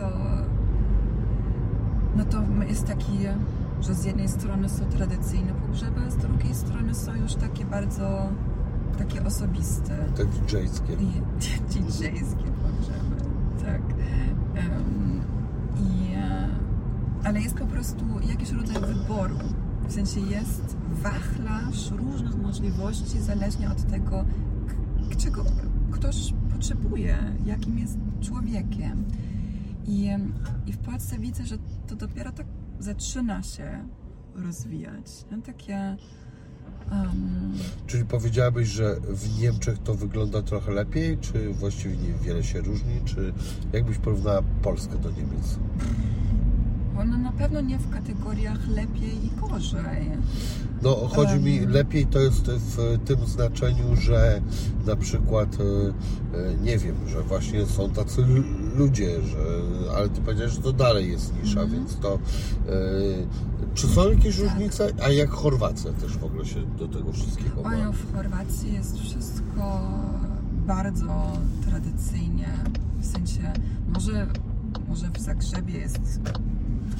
to no to jest taki, że z jednej strony są tradycyjne pogrzeby, a z drugiej strony są już takie bardzo takie osobiste. Te DJ-skie. I *laughs* DJ-skie pogrzeby, tak. Em, I, e, ale jest po prostu jakiś rodzaj wyboru. W sensie jest wachlarz różnych możliwości, zależnie od tego, czego ktoś potrzebuje, jakim jest człowiekiem. I, I w Polsce widzę, że to dopiero tak zaczyna się rozwijać. Nie? Takie. em, Czyli powiedziałabyś, że w Niemczech to wygląda trochę lepiej, czy właściwie niewiele się różni, czy jakbyś porównała Polskę do Niemiec? Ono na pewno nie w kategoriach lepiej i gorzej. No, chodzi mi lepiej to jest w tym znaczeniu, że na przykład, e, e, nie wiem, że właśnie są tacy ludzie, że, ale ty powiedziałeś, że to dalej jest nisza, Mhm. więc to e, czy są jakieś Tak. różnice? A jak Chorwacja też w ogóle się do tego wszystkiego ma? Oj, w Chorwacji jest wszystko bardzo tradycyjnie. W sensie, może, może w Zagrzebie jest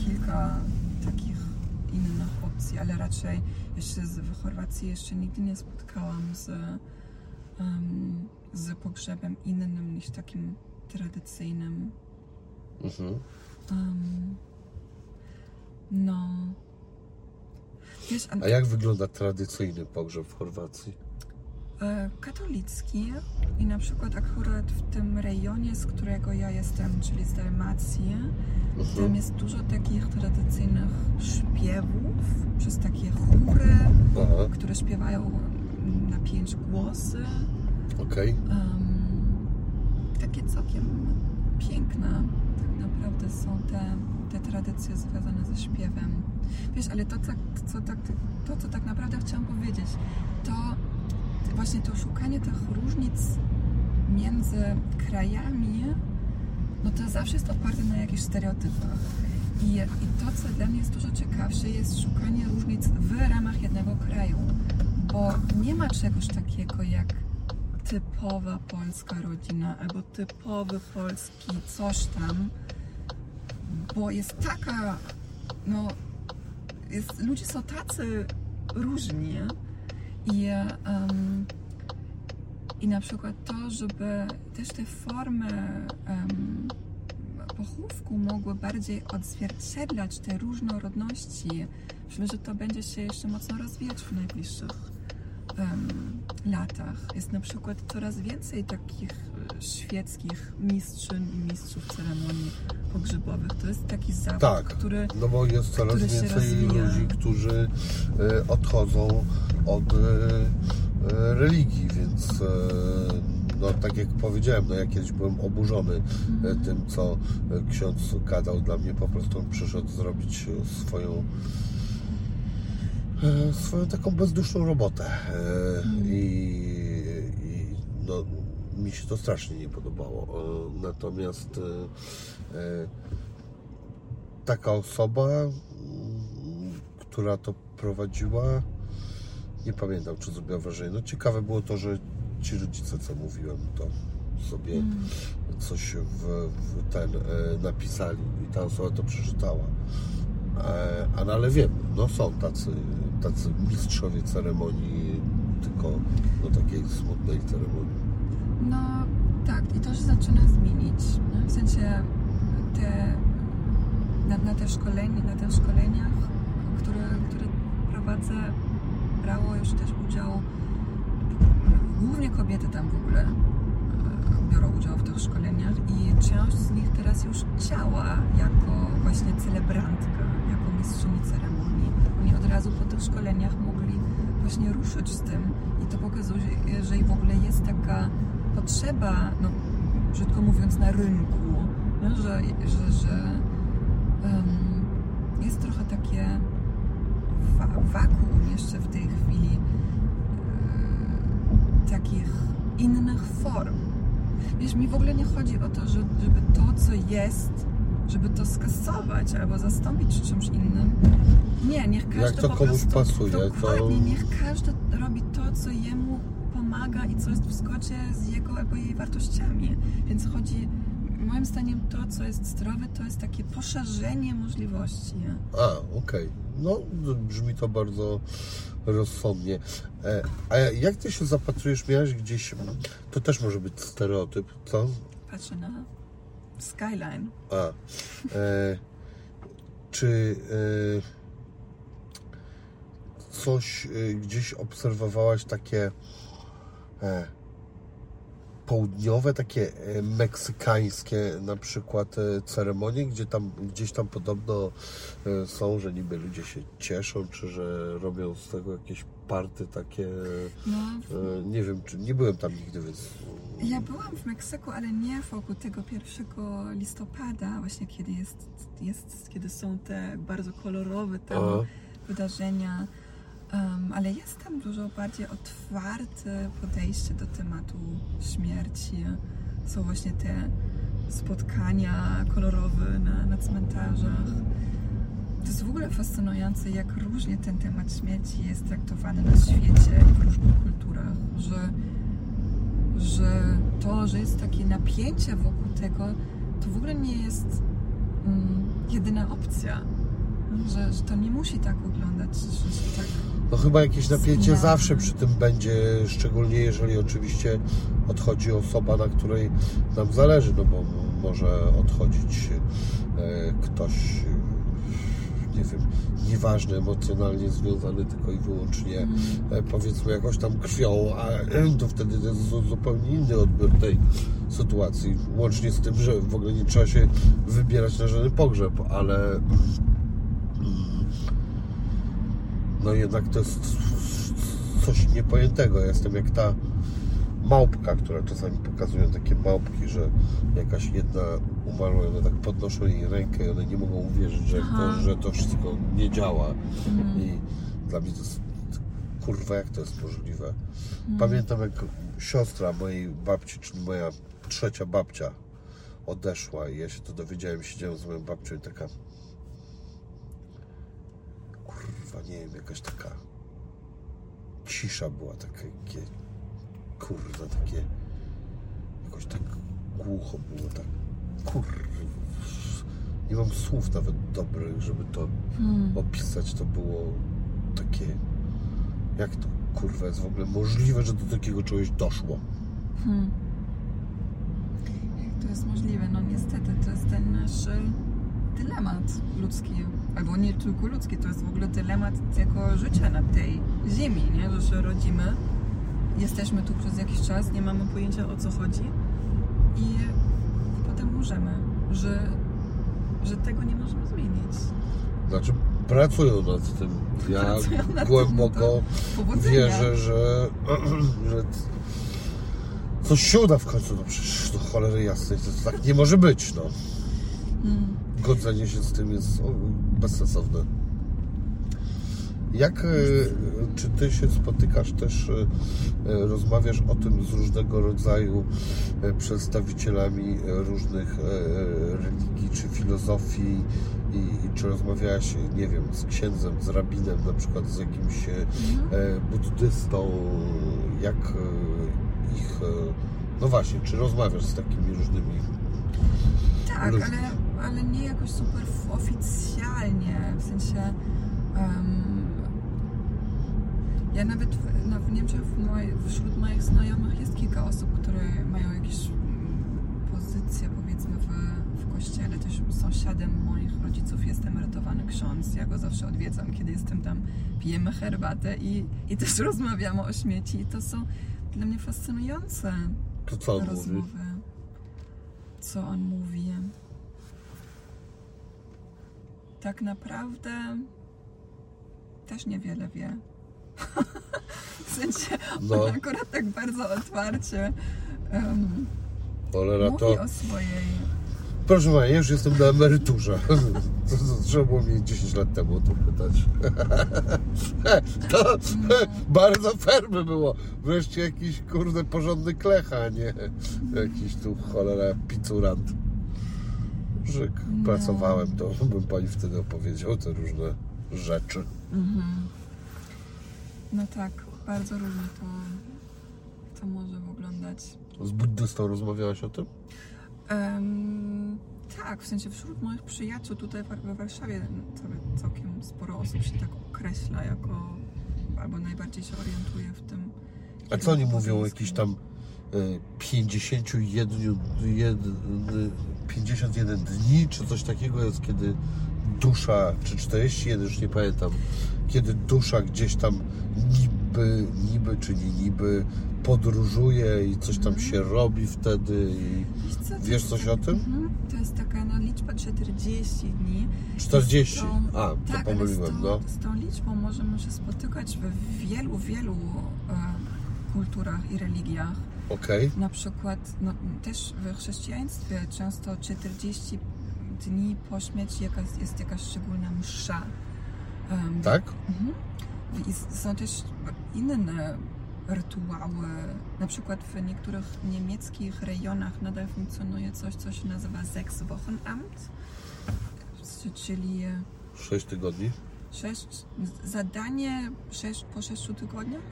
kilka takich innych opcji, ale raczej jeszcze z, w Chorwacji jeszcze nigdy nie spotkałam z, em, z pogrzebem innym niż takim tradycyjnym. Mhm. Em, no. Wiesz, A jak wygląda tradycyjny pogrzeb w Chorwacji? E, katolicki i na przykład akurat w tym rejonie, z którego ja jestem, czyli z Dalmacji, tam Mhm. jest dużo takich tradycyjnych śpiewów przez takie chóry, Aha, które śpiewają na pięć głosy. okej. Em, takie całkiem piękne tak naprawdę są te, te tradycje związane ze śpiewem. Wiesz, ale to, co, co, tak, to, co tak naprawdę chciałam powiedzieć, to właśnie to szukanie tych różnic między krajami, no to zawsze jest oparte na jakichś stereotypach. I, I to, co dla mnie jest dużo ciekawsze, jest szukanie różnic w ramach jednego kraju, bo nie ma czegoś takiego jak typowa polska rodzina albo typowy polski coś tam, bo jest taka, no, jest, ludzie są tacy różni i, em, i na przykład to, żeby też te formy em, pochówku mogły bardziej odzwierciedlać te różnorodności. Myślę, że to będzie się jeszcze mocno rozwijać w najbliższych em, latach. Jest na przykład coraz więcej takich świeckich mistrzyń i mistrzów ceremonii pogrzebowych. To jest taki zawód, Tak. który No bo jest coraz więcej ludzi, którzy e, odchodzą od e, e, religii, więc no tak jak powiedziałem, no ja kiedyś byłem oburzony e, tym, co ksiądz gadał. Dla mnie po prostu on przyszedł zrobić swoją swoją taką bezduszną robotę e, i, i no, mi się to strasznie nie podobało. E, Natomiast e, e, taka osoba, mm, która to prowadziła, nie pamiętam, czy zrobiła wrażenie. No ciekawe było to, że ci rodzice, co mówiłem, to sobie coś w, w ten e, napisali i ta osoba to przeczytała. E, a no, ale wiem, no są tacy, tacy mistrzowie ceremonii, tylko no takiej smutnej ceremonii. No tak, i to się zaczyna zmienić. No, w sensie te, na, na, te szkolenia, na tych szkoleniach, które, które prowadzę, brało już też udział, głównie kobiety tam w ogóle e, biorą udział w tych szkoleniach i część z nich teraz już działa jako właśnie celebrantka, jako mistrzyni ceremonii. Oni od razu po tych szkoleniach mogli właśnie ruszyć z tym i to pokazuje, że w ogóle jest taka potrzeba, no brzydko mówiąc, na rynku, no, że, że, że em, jest trochę takie wa wakuum jeszcze w tej chwili e, takich innych form. Wiesz, mi w ogóle nie chodzi o to, że, żeby to, co jest, żeby to skasować albo zastąpić czymś innym. Nie, niech każdy Jak to po komuś prostu, pasuje, to- Dokładnie, niech każdy robi to, co jemu pomaga i co jest w zgodzie z jego albo jej wartościami. Więc chodzi, moim zdaniem, to, co jest zdrowe, to jest takie poszerzenie możliwości. A, okej. No, to brzmi to bardzo rozsądnie. E, a jak ty się zapatrujesz, miałeś gdzieś, to też może być stereotyp, co? Patrzę na skyline. A, e, czy e, coś e, gdzieś obserwowałaś takie południowe, takie e, meksykańskie na przykład e, ceremonie, gdzie tam, gdzieś tam podobno e, są, że niby ludzie się cieszą, czy że robią z tego jakieś party takie, No, e, nie wiem, czy nie byłem tam nigdy, więc Ja byłam w Meksyku, ale nie wokół tego 1 listopada, właśnie kiedy jest, jest kiedy są te bardzo kolorowe Aha. wydarzenia. Um, ale jest tam dużo bardziej otwarte podejście do tematu śmierci. Są właśnie te spotkania kolorowe na, na cmentarzach. To jest w ogóle fascynujące, jak różnie ten temat śmierci jest traktowany na świecie i w różnych kulturach, że że to, że jest takie napięcie wokół tego, to w ogóle nie jest mm, jedyna opcja. Że, że to nie musi tak wyglądać, że się tak. No chyba jakieś napięcie zawsze przy tym będzie, szczególnie jeżeli oczywiście odchodzi osoba, na której nam zależy, no bo może odchodzić e, ktoś, nie wiem, nieważny emocjonalnie związany tylko i wyłącznie e, powiedzmy jakoś tam krwią, a *clears throat* to wtedy to jest zu- zupełnie inny odbiór tej sytuacji. Łącznie z tym, że w ogóle nie trzeba się wybierać na żaden pogrzeb, ale mm, no jednak to jest coś niepojętego. Ja jestem jak ta małpka, która czasami pokazują takie małpki, że jakaś jedna umarła, one tak podnoszą jej rękę i one nie mogą uwierzyć, że, to, że to wszystko nie działa. Mhm. I dla mnie to jest kurwa, jak to jest możliwe. Pamiętam jak siostra mojej babci, czyli moja trzecia babcia odeszła i ja się to dowiedziałem, siedziałem z moją babcią i taka kurwa, nie wiem, jakaś taka cisza była, takie kurwa, takie jakoś tak głucho było, tak kurwa nie mam słów nawet dobrych, żeby to Hmm. opisać. To było takie, jak to kurwa jest w ogóle możliwe, że do takiego czegoś doszło. Hmm. Jak to jest możliwe? No niestety, to jest ten nasz e, dylemat ludzki. Albo nie tylko ludzki, to jest w ogóle dylemat tego życia na tej ziemi, nie? Że się rodzimy, jesteśmy tu przez jakiś czas, nie mamy pojęcia o co chodzi i, i potem umrzemy, że, że tego nie możemy zmienić. Znaczy, pracują nad tym. Ja nad tym, głęboko Powodzenia. wierzę, że, *clears throat* że coś się uda w końcu. No przecież do cholery jasnej, to tak nie może być, no. Hmm. Godzenie się z tym jest bezsensowne. Jak, e, czy ty się spotykasz też, e, rozmawiasz o tym z różnego rodzaju e, przedstawicielami różnych religii czy filozofii i, czy rozmawiałaś, nie wiem, z księdzem, z rabinem, na przykład z jakimś e, buddystą, jak ich, no właśnie, czy rozmawiasz z takimi różnymi Tak, ludźmi? ale, ale nie jakoś super oficjalnie, w sensie em, ja nawet w, no, w Niemczech w moj, wśród moich znajomych jest kilka osób, które mają jakieś mm, pozycje powiedzmy w, w kościele. Też sąsiadem moich rodziców jest emerytowany ksiądz. Ja go zawsze odwiedzam, kiedy jestem tam, pijemy herbatę i, i też *laughs* rozmawiamy o śmieci. I to są dla mnie fascynujące To co on mówi? rozmowy. Co on mówi? Tak naprawdę też niewiele wie. *laughs* w sensie No. on akurat tak bardzo otwarcie um, Cholera, mówi to... o swojej. Proszę Pana, ja już jestem na emeryturze. Trzeba było mi 10 lat temu o to pytać. *laughs* To bardzo fair by było. Wreszcie jakiś kurde porządny klecha, a nie jakiś tu cholera picurant. Że No. pracowałem, to *laughs* bym Pani wtedy opowiedział te różne rzeczy. No tak, bardzo różnie to, to może wyglądać. Z buddystą rozmawiałaś o tym? Em, tak, w sensie wśród moich przyjaciół tutaj we Warszawie całkiem sporo osób się tak określa jako, albo najbardziej się orientuje w tym. A co oni mówią o jakichś tam y, 51, jed, 51 dni, czy coś takiego jest, kiedy dusza, czy 41, już nie pamiętam, kiedy dusza gdzieś tam niby, niby czy nie niby podróżuje i coś tam się robi wtedy i Wiesz, wiesz coś o tym? Mhm, to jest taka no, liczba 40 dni. 40. Z tą- A, to tak, pomyliłem, z tą, no. z tą liczbą możemy się spotykać w wielu, wielu e, kulturach i religiach. Okej, Na przykład no, też w chrześcijaństwie często 40 dni po śmierci jakaś, jest jakaś szczególna msza. Em, tak? Mhm. I są też inne rytuały. Na przykład w niektórych niemieckich rejonach nadal funkcjonuje coś, co się nazywa Sechswochenamt, c- czyli 6 tygodni. sześć, zadanie sześć, po sześciu tygodniach.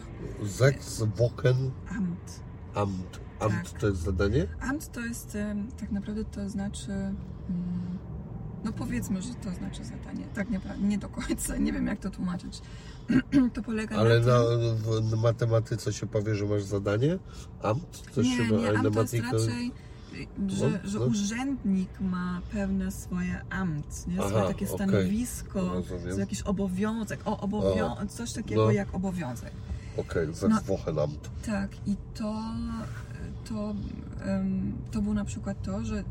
Sechs Wochen Amt. Amt. Tak. to jest zadanie? Amt to jest tak naprawdę to znaczy. mm, No powiedzmy, że to znaczy zadanie. Tak naprawdę nie do końca, nie wiem jak to tłumaczyć. *clears throat* to polega Ale na na, tym. w matematyce się powie, że masz zadanie? Amt? Coś Nie, się nie, amt to jest raczej, że, No, że no. urzędnik ma pewne swoje amt, nie? swoje Aha, takie stanowisko, Rozumiem. co jakiś obowiązek, o, obowią- coś takiego no. jak obowiązek. Okej, No. Sechswochenamt. Tak, i to, to, em, to było na przykład to, że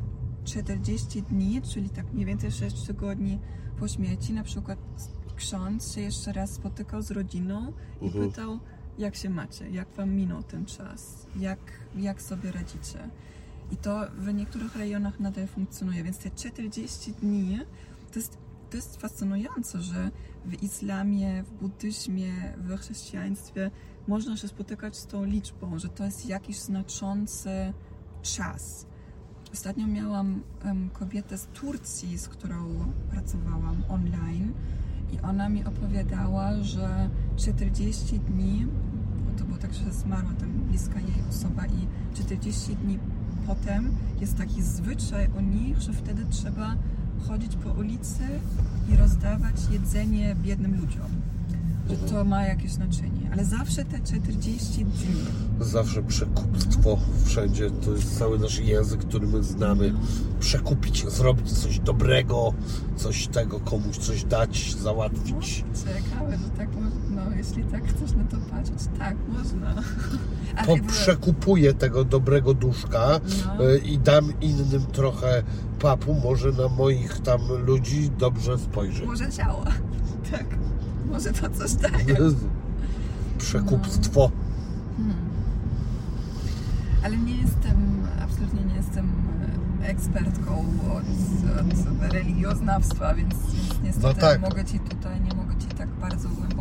40 dni, czyli tak mniej więcej 6 tygodni po śmierci, na przykład ksiądz się jeszcze raz spotykał z rodziną i Mhm. pytał, jak się macie, jak wam minął ten czas, jak, jak sobie radzicie. I to w niektórych rejonach nadal funkcjonuje, więc te 40 dni to jest, to jest fascynujące, że w islamie, w buddyzmie, w chrześcijaństwie można się spotykać z tą liczbą, że to jest jakiś znaczący czas. Ostatnio miałam em, kobietę z Turcji, z którą pracowałam online i ona mi opowiadała, że 40 dni, bo to było tak, że zmarła tam bliska jej osoba i 40 dni potem jest taki zwyczaj u nich, że wtedy trzeba chodzić po ulicy i rozdawać jedzenie biednym ludziom. Że to ma jakieś znaczenie. Ale zawsze te 40 dni. Zawsze przekupstwo wszędzie. To jest cały nasz język, który my znamy. Przekupić, zrobić coś dobrego, coś tego, komuś coś dać, załatwić. Ciekawe, że tak można. No, jeśli tak chcesz na to patrzeć, tak, można. *laughs* Ale jakby- Poprzekupuję tego dobrego duszka No. y, i dam innym trochę papu. Może na moich tam ludzi dobrze spojrzy. Może działa. *laughs* Tak. Może to coś daje. *laughs* Przekupstwo. Ale nie jestem, absolutnie nie jestem e, ekspertką od, od religioznawstwa, więc, więc niestety No tak. mogę Ci tutaj, nie mogę Ci tak bardzo głęboko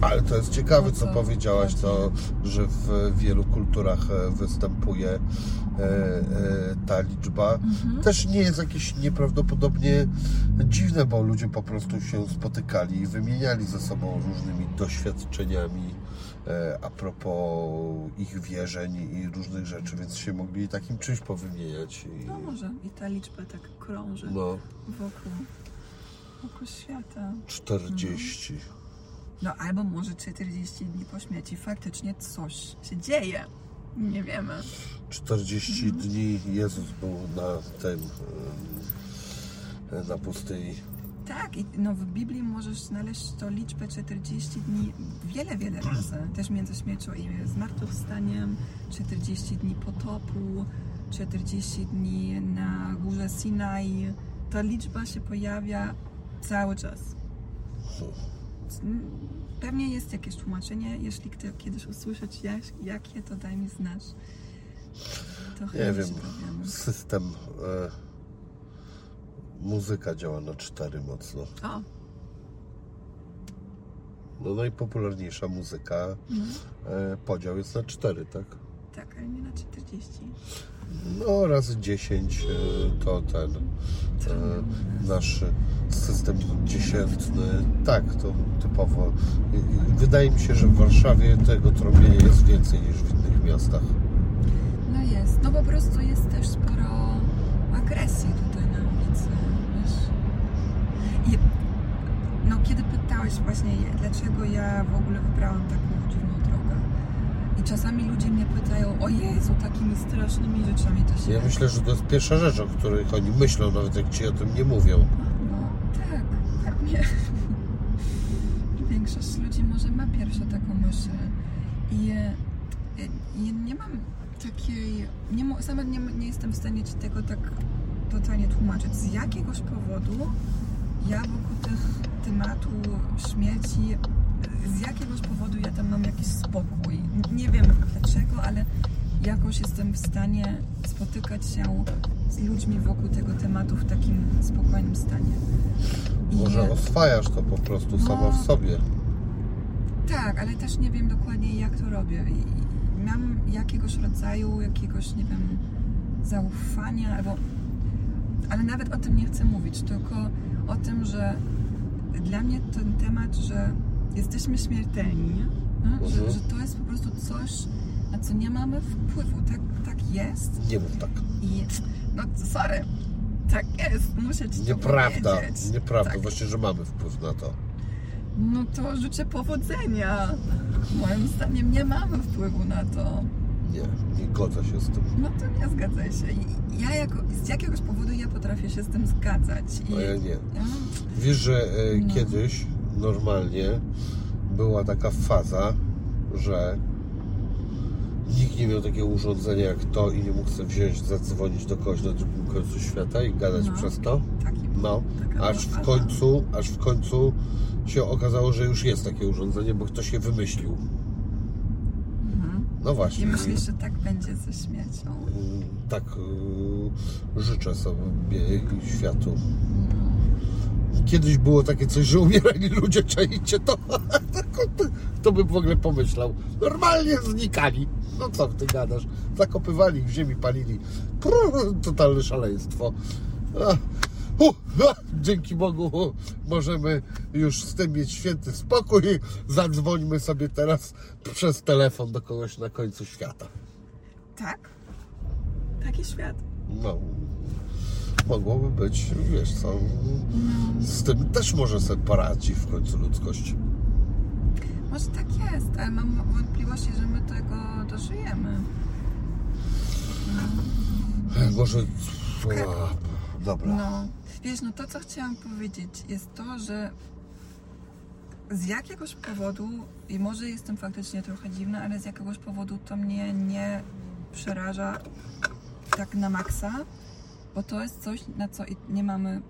Ale to jest ciekawe, O co co powiedziałaś, to, że w wielu kulturach e, występuje e, e, ta liczba. Mhm. Też nie jest jakieś nieprawdopodobnie dziwne, bo ludzie po prostu się spotykali i wymieniali ze sobą różnymi doświadczeniami e, a propos ich wierzeń i różnych rzeczy, więc się mogli takim czymś powymieniać. I, No może i ta liczba tak krąży no, wokół, wokół świata. 40. No albo może 40 dni po śmierci faktycznie coś się dzieje. Nie wiemy. 40 dni Jezus był na tym na pustyni. Tak, i no w Biblii możesz znaleźć tą liczbę 40 dni wiele, wiele razy. Też między śmiercią i zmartwychwstaniem, 40 dni potopu, 40 dni na górze Sinai. Ta liczba się pojawia cały czas. Pewnie jest jakieś tłumaczenie. Jeśli kto, kiedyś usłyszeć jak, jakie, to daj mi znać. To Nie wiem, system e, muzyka działa na 4 mocno. O, No najpopularniejsza muzyka e, podział jest na 4, tak? Tak, nie na 40. No razy 10 e, to ten e, nasz system dziesiętny. Tak, to typowo. Wydaje mi się, że w Warszawie tego trąbienia jest więcej niż w innych miastach. No jest. No po prostu jest też sporo agresji tutaj na ulicy, wiesz. I no kiedy pytałeś właśnie, dlaczego ja w ogóle wybrałam taką czasami ludzie mnie pytają, o Jezu, takimi strasznymi rzeczami to się... Ja myślę, że to jest pierwsza rzecz, o której oni myślą, nawet jak ci o tym nie mówią. No tak, pewnie. *laughs* Większość ludzi może ma pierwszą taką myśl. I, e, i nie mam takiej. Nie, sama nie, nie jestem w stanie ci tego tak totalnie tłumaczyć. Z jakiegoś powodu ja wokół tych tematu śmierci, z jakiegoś powodu ja tam mam jakiś spokój. Nie wiem dlaczego, ale jakoś jestem w stanie spotykać się z ludźmi wokół tego tematu w takim spokojnym stanie. I- Może oswajasz to po prostu No. sama w sobie. Tak, ale też nie wiem dokładnie jak to robię. I mam jakiegoś rodzaju, jakiegoś, nie wiem, zaufania, albo... Ale nawet o tym nie chcę mówić, tylko o tym, że dla mnie ten temat, że jesteśmy śmiertelni, no? że, Mhm. że to jest po prostu coś, na co nie mamy wpływu. Tak, tak jest Nie mów tak. i no sorry, tak jest, muszę ci Nieprawda. powiedzieć. Nieprawda. Tak. Właśnie, że mamy wpływ na to. No to życzę powodzenia. Moim zdaniem nie mamy wpływu na to. Nie, nie godzę się z tym. No to nie zgadzaj się. Ja jako, z jakiegoś powodu ja potrafię się z tym zgadzać. I No ja nie. ja, Wiesz, że e, No. kiedyś normalnie była taka faza, że nikt nie miał takiego urządzenia jak to i nie mógł sobie wziąć, zadzwonić do kogoś na drugim końcu świata i gadać No. przez to. taki, No, aż w końcu, aż w końcu się okazało, że już jest takie urządzenie, bo ktoś je wymyślił. Mhm. No I właśnie. myślisz, że tak będzie ze śmiercią? Mm, Tak y, życzę sobie i światu. Kiedyś było takie coś, że umierali *laughs* ludzie, czajcie to, *laughs* to bym w ogóle pomyślał. Normalnie znikali. No co ty gadasz? Zakopywali w ziemi, palili. Prr, totalne szaleństwo. Dzięki Bogu możemy już z tym mieć święty spokój. Zadzwońmy sobie teraz przez telefon do kogoś na końcu świata. Tak? Taki świat. No, mogłoby być, wiesz co, z tym też może sobie poradzi w końcu ludzkość. Może tak jest, ale mam wątpliwości, że my tego dożyjemy. Może... A, dobra. No, wiesz, no to co chciałam powiedzieć jest to, że z jakiegoś powodu, i może jestem faktycznie trochę dziwna, ale z jakiegoś powodu to mnie nie przeraża tak na maksa, bo to jest coś, na co i- nie mamy.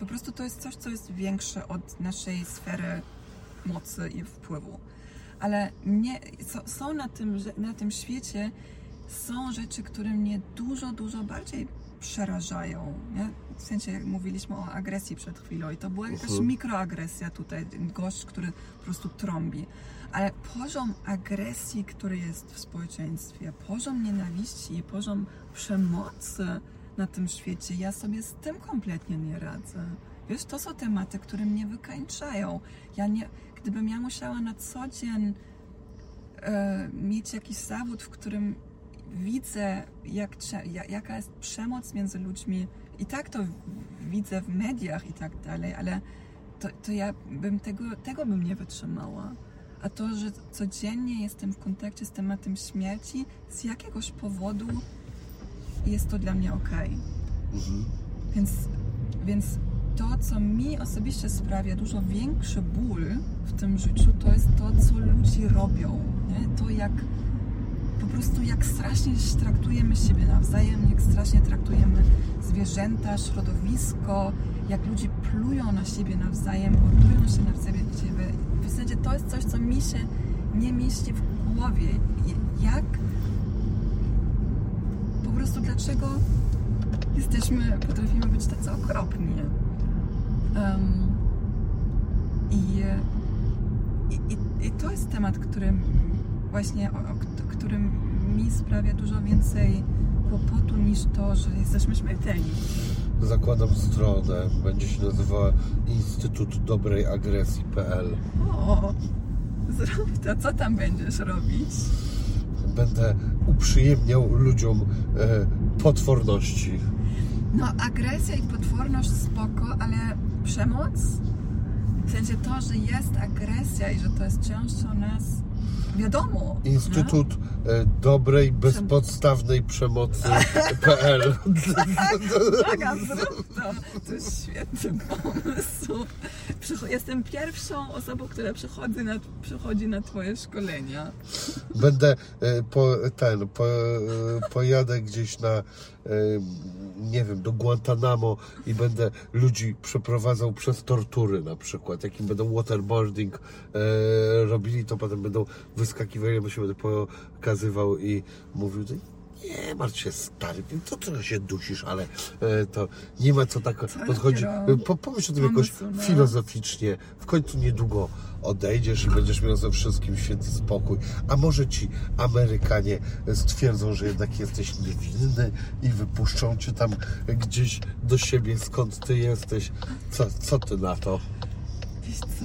Po prostu to jest coś, co jest większe od naszej sfery mocy i wpływu. Ale mnie, so- są na tym, na tym świecie są rzeczy, które mnie dużo, dużo bardziej przerażają. Nie? W sensie, jak mówiliśmy o agresji przed chwilą, i to była jakaś Mhm. mikroagresja tutaj, gość, który po prostu trąbi. Ale poziom agresji, który jest w społeczeństwie, poziom nienawiści poziom przemocy na tym świecie, ja sobie z tym kompletnie nie radzę. Wiesz, to są tematy, które mnie wykańczają. Ja nie, gdybym ja musiała na co dzień e, mieć jakiś zawód, w którym widzę, jak, jaka jest przemoc między ludźmi, i tak to widzę w mediach i tak dalej, ale to, to ja bym tego, tego bym nie wytrzymała. A to, że codziennie jestem w kontakcie z tematem śmierci, z jakiegoś powodu jest to dla mnie okej. Mhm. Więc, więc to, co mi osobiście sprawia dużo większy ból w tym życiu, to jest to, co ludzie robią. Nie? To, jak po prostu jak strasznie traktujemy siebie nawzajem, jak strasznie traktujemy zwierzęta, środowisko, jak ludzie plują na siebie nawzajem, mordują się na siebie. W zasadzie to jest coś, co mi się nie mieści w głowie. Jak prostu dlaczego jesteśmy, potrafimy być tacy okropni. Em, i, i, i, to jest temat, który właśnie, o, o, którym mi sprawia dużo więcej kłopotu niż to, że jesteśmy śmiertelni. Zakładam stronę, będzie się nazywała Instytut Dobrej Agresji.pl. O, zrób to, co tam będziesz robić? Będę uprzyjemniał ludziom e, potworności. No, agresja i potworność spoko, ale przemoc? W sensie to, że jest agresja i że to jest częścią nas, wiadomo. Instytut e, Dobrej, Bezpodstawnej Przemocy.pl. Aga, *laughs* zrób to. To jest świetny pomysł. Jestem pierwszą osobą, która przychodzi na, przychodzi na Twoje szkolenia. Będę e, po, ten, po, e, pojadę gdzieś na, e, nie wiem, do Guantanamo i będę ludzi przeprowadzał przez tortury na przykład. Jakim będą waterboarding e, robili, to potem będą wyskakiwali, ja się będę pokazywał i mówił, nie martw się stary, to trochę się dusisz, ale e, to nie ma co tak podchodzić. dopiero Po, pomyśl o tym jakoś no. filozoficznie. W końcu niedługo odejdziesz i będziesz miał ze wszystkim święty spokój. A może ci Amerykanie stwierdzą, że jednak jesteś niewinny i wypuszczą cię tam gdzieś do siebie, skąd ty jesteś. Co, co ty na to? Wiesz co?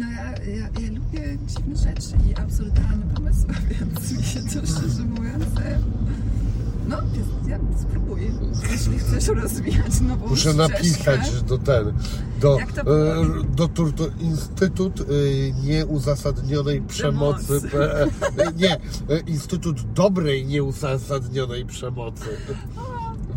No ja, ja, ja lubię dziwne rzeczy i absurdalne pomysły, *laughs* więc mi się to szczerze mówiąc... e, No, ja spróbuję. Jeśli chcesz rozwijać nową Muszę ścieżkę. napisać do ten, do, e, do, tur- do Instytut e, Nieuzasadnionej Przemocy. Przemocy. *laughs* Nie, Instytut Dobrej Nieuzasadnionej Przemocy. *laughs*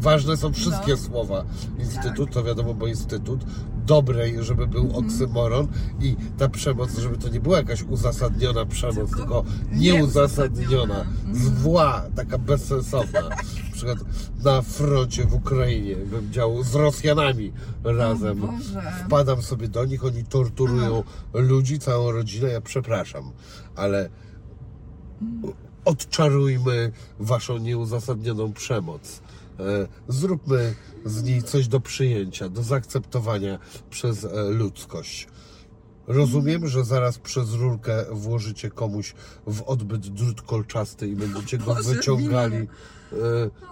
Ważne są wszystkie No. słowa. Instytut Tak. to wiadomo, bo Instytut dobrej, żeby był oksymoron i ta przemoc, żeby to nie była jakaś uzasadniona przemoc, Tylko nieuzasadniona. zwła, taka bezsensowna. *laughs* Na przykład na froncie w Ukrainie bym działał z Rosjanami razem. Wpadam sobie do nich, oni torturują ludzi, całą rodzinę, ja przepraszam, ale odczarujmy waszą nieuzasadnioną przemoc. E, Zróbmy z niej coś do przyjęcia, do zaakceptowania przez e, ludzkość. Rozumiem, że zaraz przez rurkę włożycie komuś w odbyt drut kolczasty i będziecie go Boże, wyciągali. E,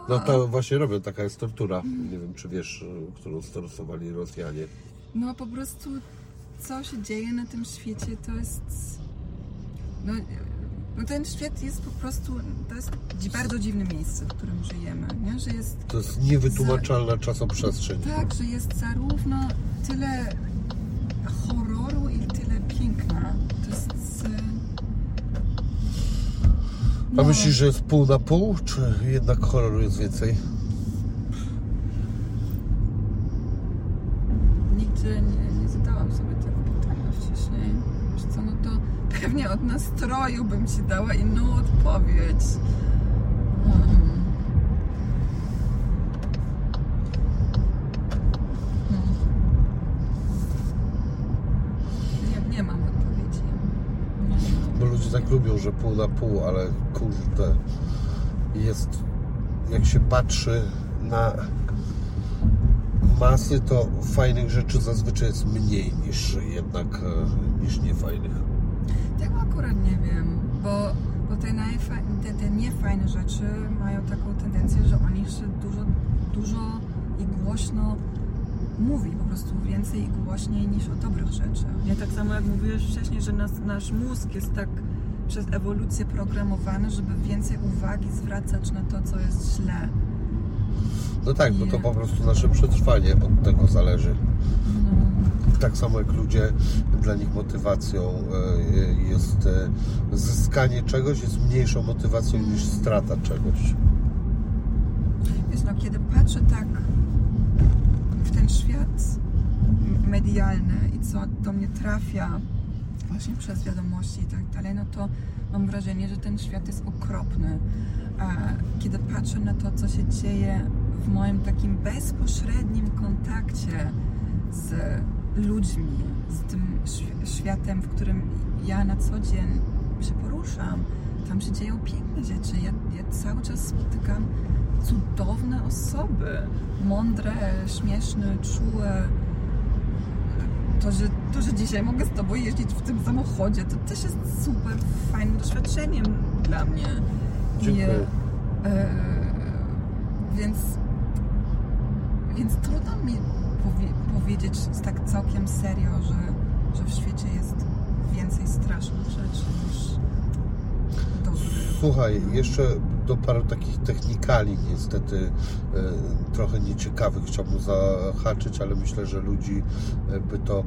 No to właśnie robią, taka jest tortura. Nie wiem, czy wiesz, którą stosowali Rosjanie. No po prostu co się dzieje na tym świecie to jest. No, No ten świat jest po prostu, to jest bardzo dziwne miejsce, w którym żyjemy, nie? Że jest To jest niewytłumaczalna czasoprzestrzeń. tak, że jest zarówno tyle horroru i tyle piękna. To jest... e, A no, myślisz, że jest pół na pół, czy jednak horroru jest więcej? Nigdy nie, nie zadałam sobie tego pytania wcześniej. Wiesz co, no to pewnie od nastroju bym ci dała inną odpowiedź. Hmm. Nie, mam odpowiedzi. Ludzie tak lubią, że pół na pół, ale kurde, jest, jak się patrzy na masy, to fajnych rzeczy zazwyczaj jest mniej niż jednak, e, niż niefajnych. Tego akurat nie wiem, bo, bo te, najfa- te, te niefajne rzeczy mają taką tendencję, że o nich się dużo, dużo i głośno mówi, po prostu więcej i głośniej niż o dobrych rzeczach. Nie tak samo jak mówiłeś wcześniej, że nas, nasz mózg jest tak przez ewolucję programowany, żeby więcej uwagi zwracać na to, co jest źle. No tak, bo to po prostu nasze przetrwanie od tego zależy. No. Tak samo jak ludzie, dla nich motywacją e, jest e, zyskanie czegoś, jest mniejszą motywacją niż strata czegoś. Wiesz, no kiedy patrzę tak w ten świat medialny i co do mnie trafia właśnie przez wiadomości i tak dalej, no to mam wrażenie, że ten świat jest okropny. A kiedy patrzę na to, co się dzieje w moim takim bezpośrednim kontakcie z ludźmi, z tym świ- światem, w którym ja na co dzień się poruszam, tam się dzieją piękne rzeczy. Ja, ja cały czas spotykam cudowne osoby. Mądre, śmieszne, czułe. To że, to, że dzisiaj mogę z Tobą jeździć w tym samochodzie, to też jest super fajnym doświadczeniem dla mnie. Dziękuję. I, e, więc, więc trudno mi powie, powiedzieć tak całkiem serio, że, że w świecie jest więcej strasznych rzeczy niż dobrych. Słuchaj, jeszcze do paru takich technikali niestety e, trochę nieciekawych chciałbym zahaczyć, ale myślę, że ludzi e, by to e,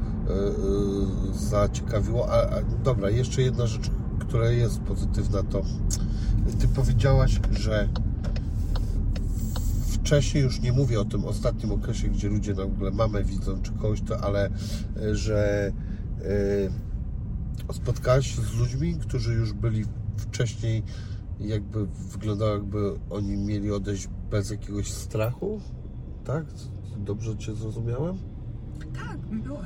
zaciekawiło. A, a dobra, jeszcze jedna rzecz, która jest pozytywna, to ty powiedziałaś, że wcześniej już nie mówię o tym ostatnim okresie, gdzie ludzie nagle mamę widzą czy kogoś, to, ale e, że e, spotkałaś się z ludźmi, którzy już byli wcześniej jakby wyglądało jakby oni mieli odejść bez jakiegoś strachu, tak? Dobrze Cię zrozumiałem? Tak, było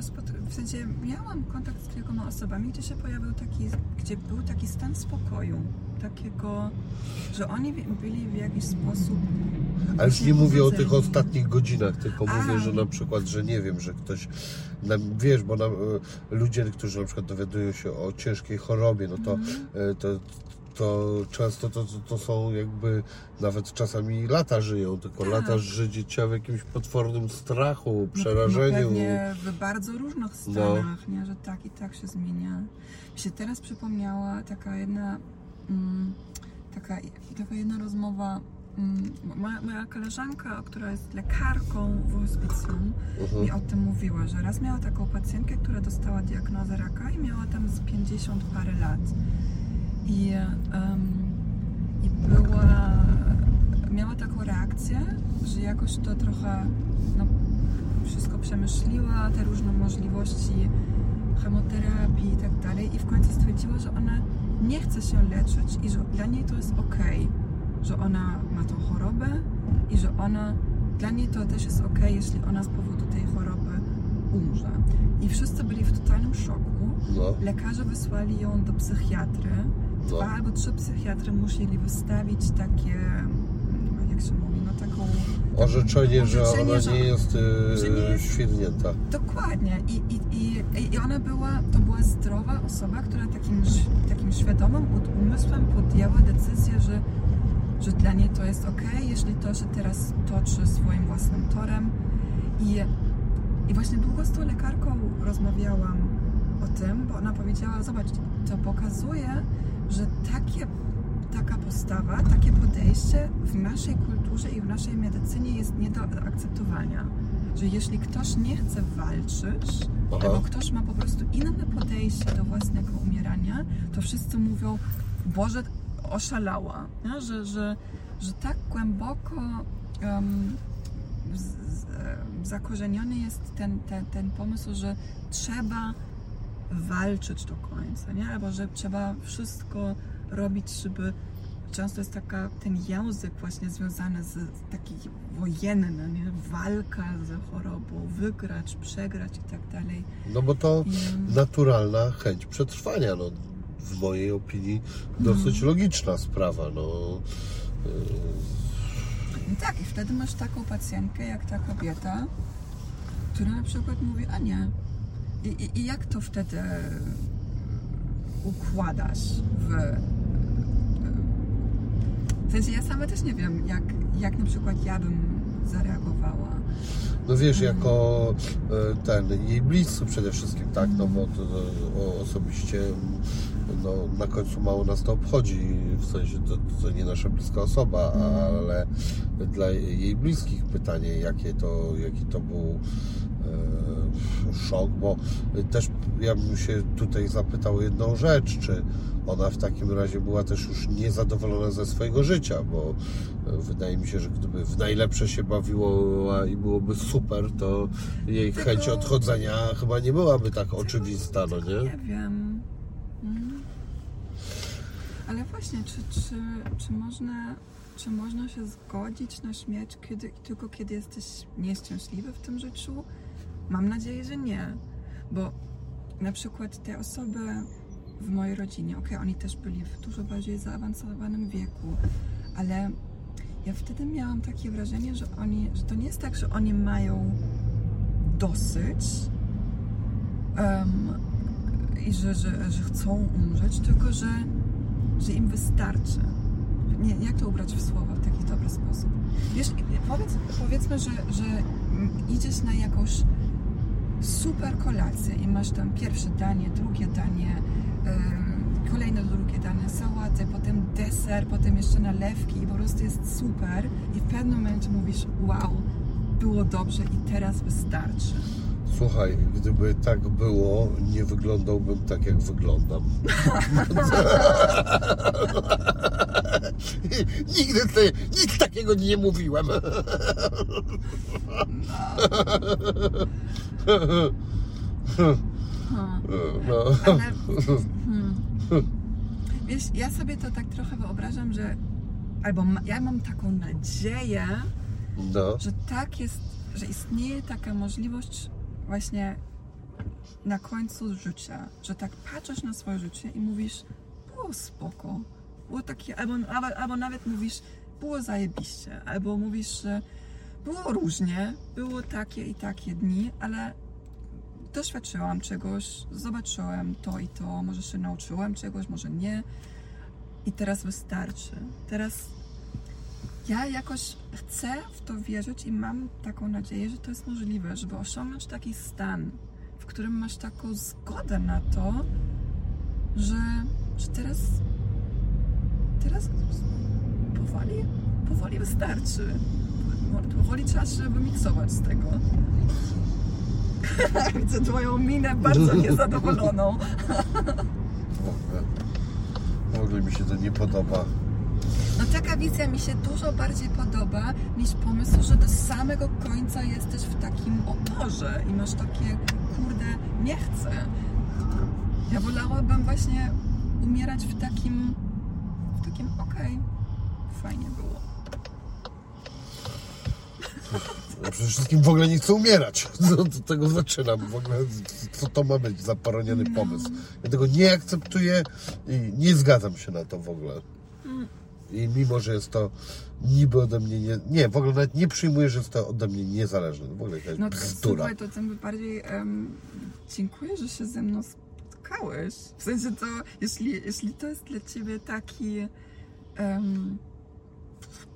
w sensie miałam kontakt z kilkoma osobami, gdzie się pojawił taki, gdzie był taki stan spokoju, takiego, że oni byli w jakiś sposób. Ale już nie mówię o tych ostatnich godzinach, tylko A. mówię, że na przykład, że nie wiem, że ktoś, wiesz, bo nam, e, ludzie, którzy na przykład dowiadują się o ciężkiej chorobie, no to, e, to, to często to, to, są jakby nawet czasami lata żyją, tylko Tak. lata życia w jakimś potwornym strachu, No, przerażeniu. No pewnie w bardzo różnych stanach, nie? że tak i tak się zmienia. Mi się teraz przypomniała taka jedna, taka, taka jedna rozmowa. Mm, moja, moja koleżanka, która jest lekarką w hospicjum, Mhm. mi o tym mówiła, że raz miała taką pacjentkę, która dostała diagnozę raka i miała tam z 50 parę lat. I, em, i była, miała taką reakcję, że jakoś to trochę no, wszystko przemyśliła, te różne możliwości chemoterapii i tak dalej i w końcu stwierdziła, że ona nie chce się leczyć i że dla niej to jest okej, że ona ma tą chorobę i że ona, dla niej to też jest okej, jeśli ona z powodu tej choroby umrze. I wszyscy byli w totalnym szoku. No, Lekarze wysłali ją do psychiatry. No. Dwa albo trzy psychiatry musieli wystawić takie, jak się mówi, no taką orzeczenie, że ona że- nie jest, e, że nie jest- świrnięta. Dokładnie. I, i, i, I ona była, to była zdrowa osoba, która takim, takim świadomym umysłem podjęła decyzję, że, że dla niej to jest ok, jeśli to się teraz toczy swoim własnym torem. I, I właśnie długo z tą lekarką rozmawiałam o tym, bo ona powiedziała, zobacz, to pokazuje, że takie, taka postawa, takie podejście w naszej kulturze i w naszej medycynie jest nie do akceptowania. Że jeśli ktoś nie chce walczyć, Aha. albo ktoś ma po prostu inne podejście do własnego umierania, to wszyscy mówią, Boże, oszalała. Nie? Że, że, że tak głęboko em, z, z, zakorzeniony jest ten, ten, ten pomysł, że trzeba walczyć do końca, nie? albo że trzeba wszystko robić, żeby często jest taka, ten język właśnie związany z, taki wojenny, nie? walka z chorobą, wygrać, przegrać i tak dalej. No bo to I- naturalna chęć przetrwania, no w mojej opinii dosyć logiczna sprawa, no. No tak, i wtedy masz taką pacjentkę, jak ta kobieta, która na przykład mówi, a nie. I, i, i jak to wtedy układasz w... W sensie ja sama też nie wiem, jak, jak na przykład ja bym zareagowała. No wiesz, jako e, ten, jej bliscy przede wszystkim, tak, no bo to, to, o, osobiście no, na końcu mało nas to obchodzi, w sensie to, to nie nasza bliska osoba, ale dla jej bliskich pytanie, jakie to, jaki to był e, szok, bo też ja bym się tutaj zapytał o jedną rzecz, czy ona w takim razie była też już niezadowolona ze swojego życia, bo e, wydaje mi się, że gdyby w najlepsze się bawiło i byłoby super, to jej Tylko- chęć odchodzenia chyba nie byłaby tak oczywista, no nie? Nie wiem. Mm. Ale właśnie, czy, czy, czy, można, czy można się zgodzić na śmierć kiedy, tylko kiedy jesteś nieszczęśliwy w tym życiu? Mam nadzieję, że nie. Bo na przykład te osoby w mojej rodzinie, okej, oni też byli w dużo bardziej zaawansowanym wieku, ale ja wtedy miałam takie wrażenie, że oni, że to nie jest tak, że oni mają dosyć em, i że, że, że chcą umrzeć, tylko że, że im wystarczy. Nie, jak to ubrać w słowa w taki dobry sposób? Wiesz, powiedz, powiedzmy, że, że idziesz na jakąś super kolację i masz tam pierwsze danie, drugie danie, kolejne drugie danie, sałatę, potem deser, potem jeszcze nalewki i po prostu jest super i w pewnym momencie mówisz, wow, było dobrze i teraz wystarczy. Słuchaj, gdyby tak było, nie wyglądałbym tak, jak wyglądam. *laughs* *laughs* Nigdy ty, nic takiego nie mówiłem. *laughs* Hmm. No. Ale, *laughs* hmm. Wiesz, ja sobie to tak trochę wyobrażam, że albo ma, ja mam taką nadzieję, No. że tak jest, że istnieje taka możliwość właśnie na końcu życia, że tak patrzysz na swoje życie i mówisz, było spoko, było takie, albo, albo, albo nawet mówisz, było zajebiście, albo mówisz, że było różnie, było takie i takie dni, ale doświadczyłam czegoś, zobaczyłem to i to, może się nauczyłem czegoś, może nie i teraz wystarczy. Teraz ja jakoś chcę w to wierzyć i mam taką nadzieję, że to jest możliwe, żeby osiągnąć taki stan, w którym masz taką zgodę na to, że, że teraz teraz powoli, powoli wystarczy. Powoli trzeba się wymiksować z tego. *laughs* Widzę twoją minę bardzo niezadowoloną. *laughs* Ogóle mi się to nie podoba. No taka wizja mi się dużo bardziej podoba niż pomysł, że do samego końca jesteś w takim oporze i masz takie, kurde, nie chcę. Ja wolałabym właśnie umierać w takim, w takim, okej, fajnie było. Ja przede wszystkim w ogóle nie chcę umierać. *laughs* Od tego zaczynam. W ogóle co to ma być za poroniony pomysł. Ja tego nie akceptuję i nie zgadzam się na to w ogóle. I mimo, że jest to niby ode mnie nie... Nie, w ogóle nawet nie przyjmuję, że jest to ode mnie niezależne. W ogóle jakaś No bzdura. słuchaj, to tym bardziej em, dziękuję, że się ze mną spotkałeś. W sensie to, jeśli, jeśli to jest dla Ciebie taki em,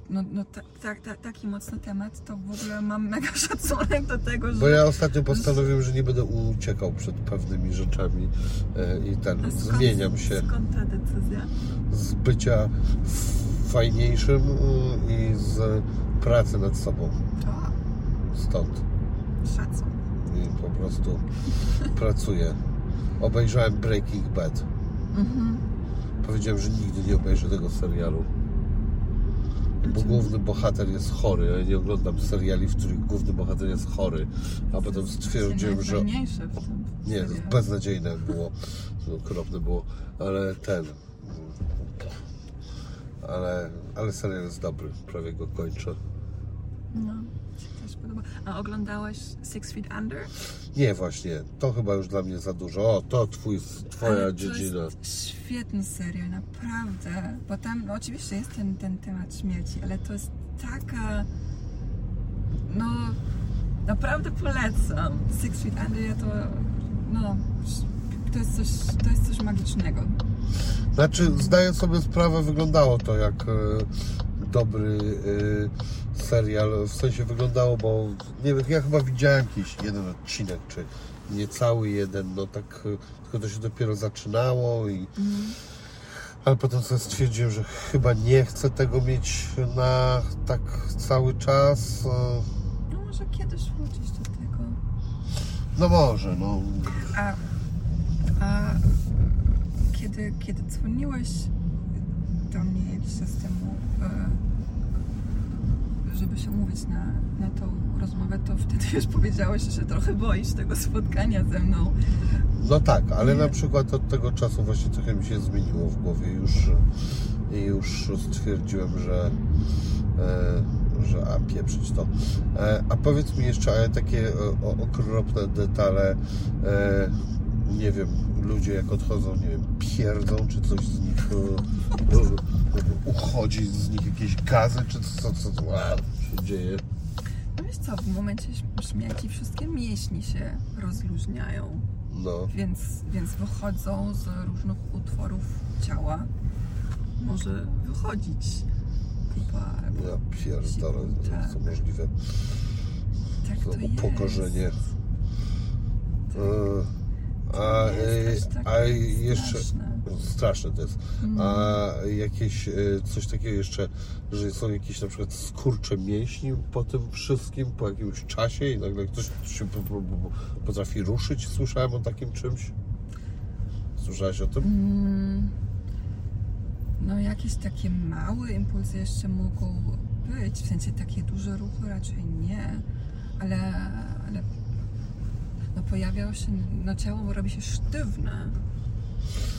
no, no ta, ta, ta, taki mocny temat, to w ogóle mam mega *laughs* szacunek do tego, że... Bo ja ostatnio postanowiłem, że nie będę uciekał przed pewnymi rzeczami e, i ten, skąd- zmieniam się Skąd ta decyzja? z bycia fajniejszym i z pracy nad sobą. O, Stąd. szacun. I po prostu pracuję. Obejrzałem Breaking Bad. Mhm. Powiedziałem, że nigdy nie obejrzę tego serialu. Bo główny bohater jest chory. Ja nie oglądam seriali, w których główny bohater jest chory. A potem stwierdziłem, że Najfajniejsze w tym nie, beznadziejne było. Okropne było. Ale ten. Ale, ale serial jest dobry. Prawie go kończę. No, A oglądałeś Six Feet Under? Nie, właśnie. To chyba już dla mnie za dużo. O, to twój, twoja Ale dziedzina. To jest świetny serial, naprawdę. Bo tam no, oczywiście jest ten, ten temat śmierci, ale to jest taka. No, naprawdę polecam. Six Feet Under, ja to. No, to jest coś, to jest coś magicznego. Znaczy, zdaję sobie sprawę, wyglądało to jak e, dobry e, serial. W sensie wyglądało, bo nie wiem, ja chyba widziałem jakiś jeden odcinek, czy niecały jeden, no tak, e, tylko to się dopiero zaczynało i ale potem sobie stwierdziłem, że chyba nie chcę tego mieć na tak cały czas. E, No, może kiedyś wrócić do tego. No może, no. A, a kiedy, kiedy dzwoniłeś do mnie jakiś czas temu, e, żeby się umówić na, na tą rozmowę, to wtedy już powiedziałeś, że się trochę boisz tego spotkania ze mną. No tak, ale na przykład od tego czasu właśnie trochę mi się zmieniło w głowie. Już, i już stwierdziłem, że, e, że a pieprzyć to. E, a powiedz mi jeszcze, ale takie okropne detale, nie wiem, ludzie jak odchodzą, nie wiem, pierdzą, czy coś z nich e, e, uchodzi z nich jakieś gazy, czy co, co, co a, się dzieje. No wiesz co, w momencie śmierci wszystkie mięśnie się rozluźniają, No. więc, więc wychodzą z różnych utworów ciała. Może wychodzić kupa Ja pierdolę, Tak. co możliwe. tak to To jest. upokorzenie. E, A, e, a jeszcze straszne. to jest. Mm. A jakieś e, coś takiego jeszcze, że są jakieś na przykład skurcze mięśni po tym wszystkim, po jakimś czasie i nagle ktoś się po- po- po- potrafi ruszyć. Słyszałem o takim czymś. Słyszałeś o tym? Mm, No jakieś takie małe impulsy jeszcze mogą być, w sensie takie duże ruchy raczej nie, ale, ale pojawiało się, no ciało robi się sztywne.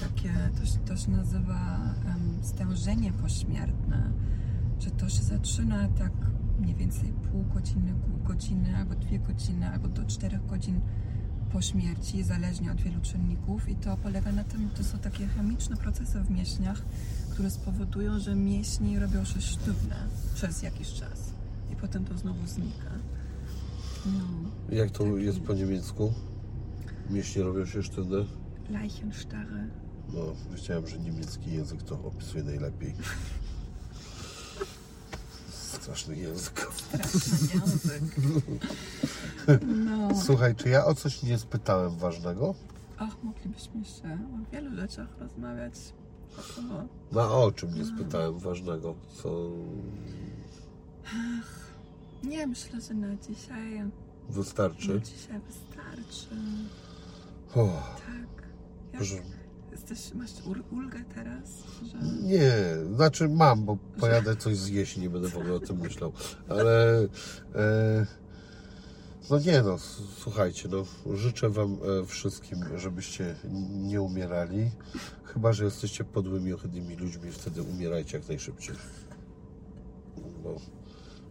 Takie, to, się- to się nazywa um, stężenie pośmiertne, że to się zaczyna tak mniej więcej pół godziny, pół godziny, albo dwie godziny, albo do czterech godzin po śmierci, zależnie od wielu czynników i to polega na tym, to są takie chemiczne procesy w mięśniach, które spowodują, że mięśnie robią się sztywne przez jakiś czas i potem to znowu znika. No, Jak to Taki- jest po niemiecku? Mięśnie robią się sztywne? Leichenstarre. No, wiedziałem, że niemiecki język to opisuje najlepiej. Straszny język. Straszny język. No. Słuchaj, czy ja o coś nie spytałem ważnego? Ach, moglibyśmy jeszcze o wielu rzeczach rozmawiać. O, Na o czym nie spytałem ważnego? Co Nie, myślę, że na dzisiaj, na wystarczy? dzisiaj wystarczy. O, Tak. Jak Boże. jesteś, masz ul- ulgę teraz, że... nie, znaczy mam, bo pojadę coś zjeść i nie będę w ogóle o tym myślał. Ale e, no nie no, słuchajcie, no życzę wam e, wszystkim, żebyście nie umierali. Chyba, że jesteście podłymi, ohydnymi ludźmi, wtedy umierajcie jak najszybciej. Bo,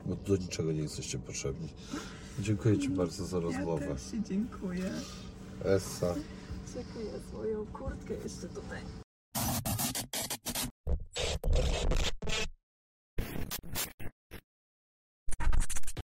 bo do niczego nie jesteście potrzebni. Dziękuję Ci bardzo za rozmowę. Ja też się dziękuję. Essa. Dziękuję swoją kurtkę jeszcze tutaj.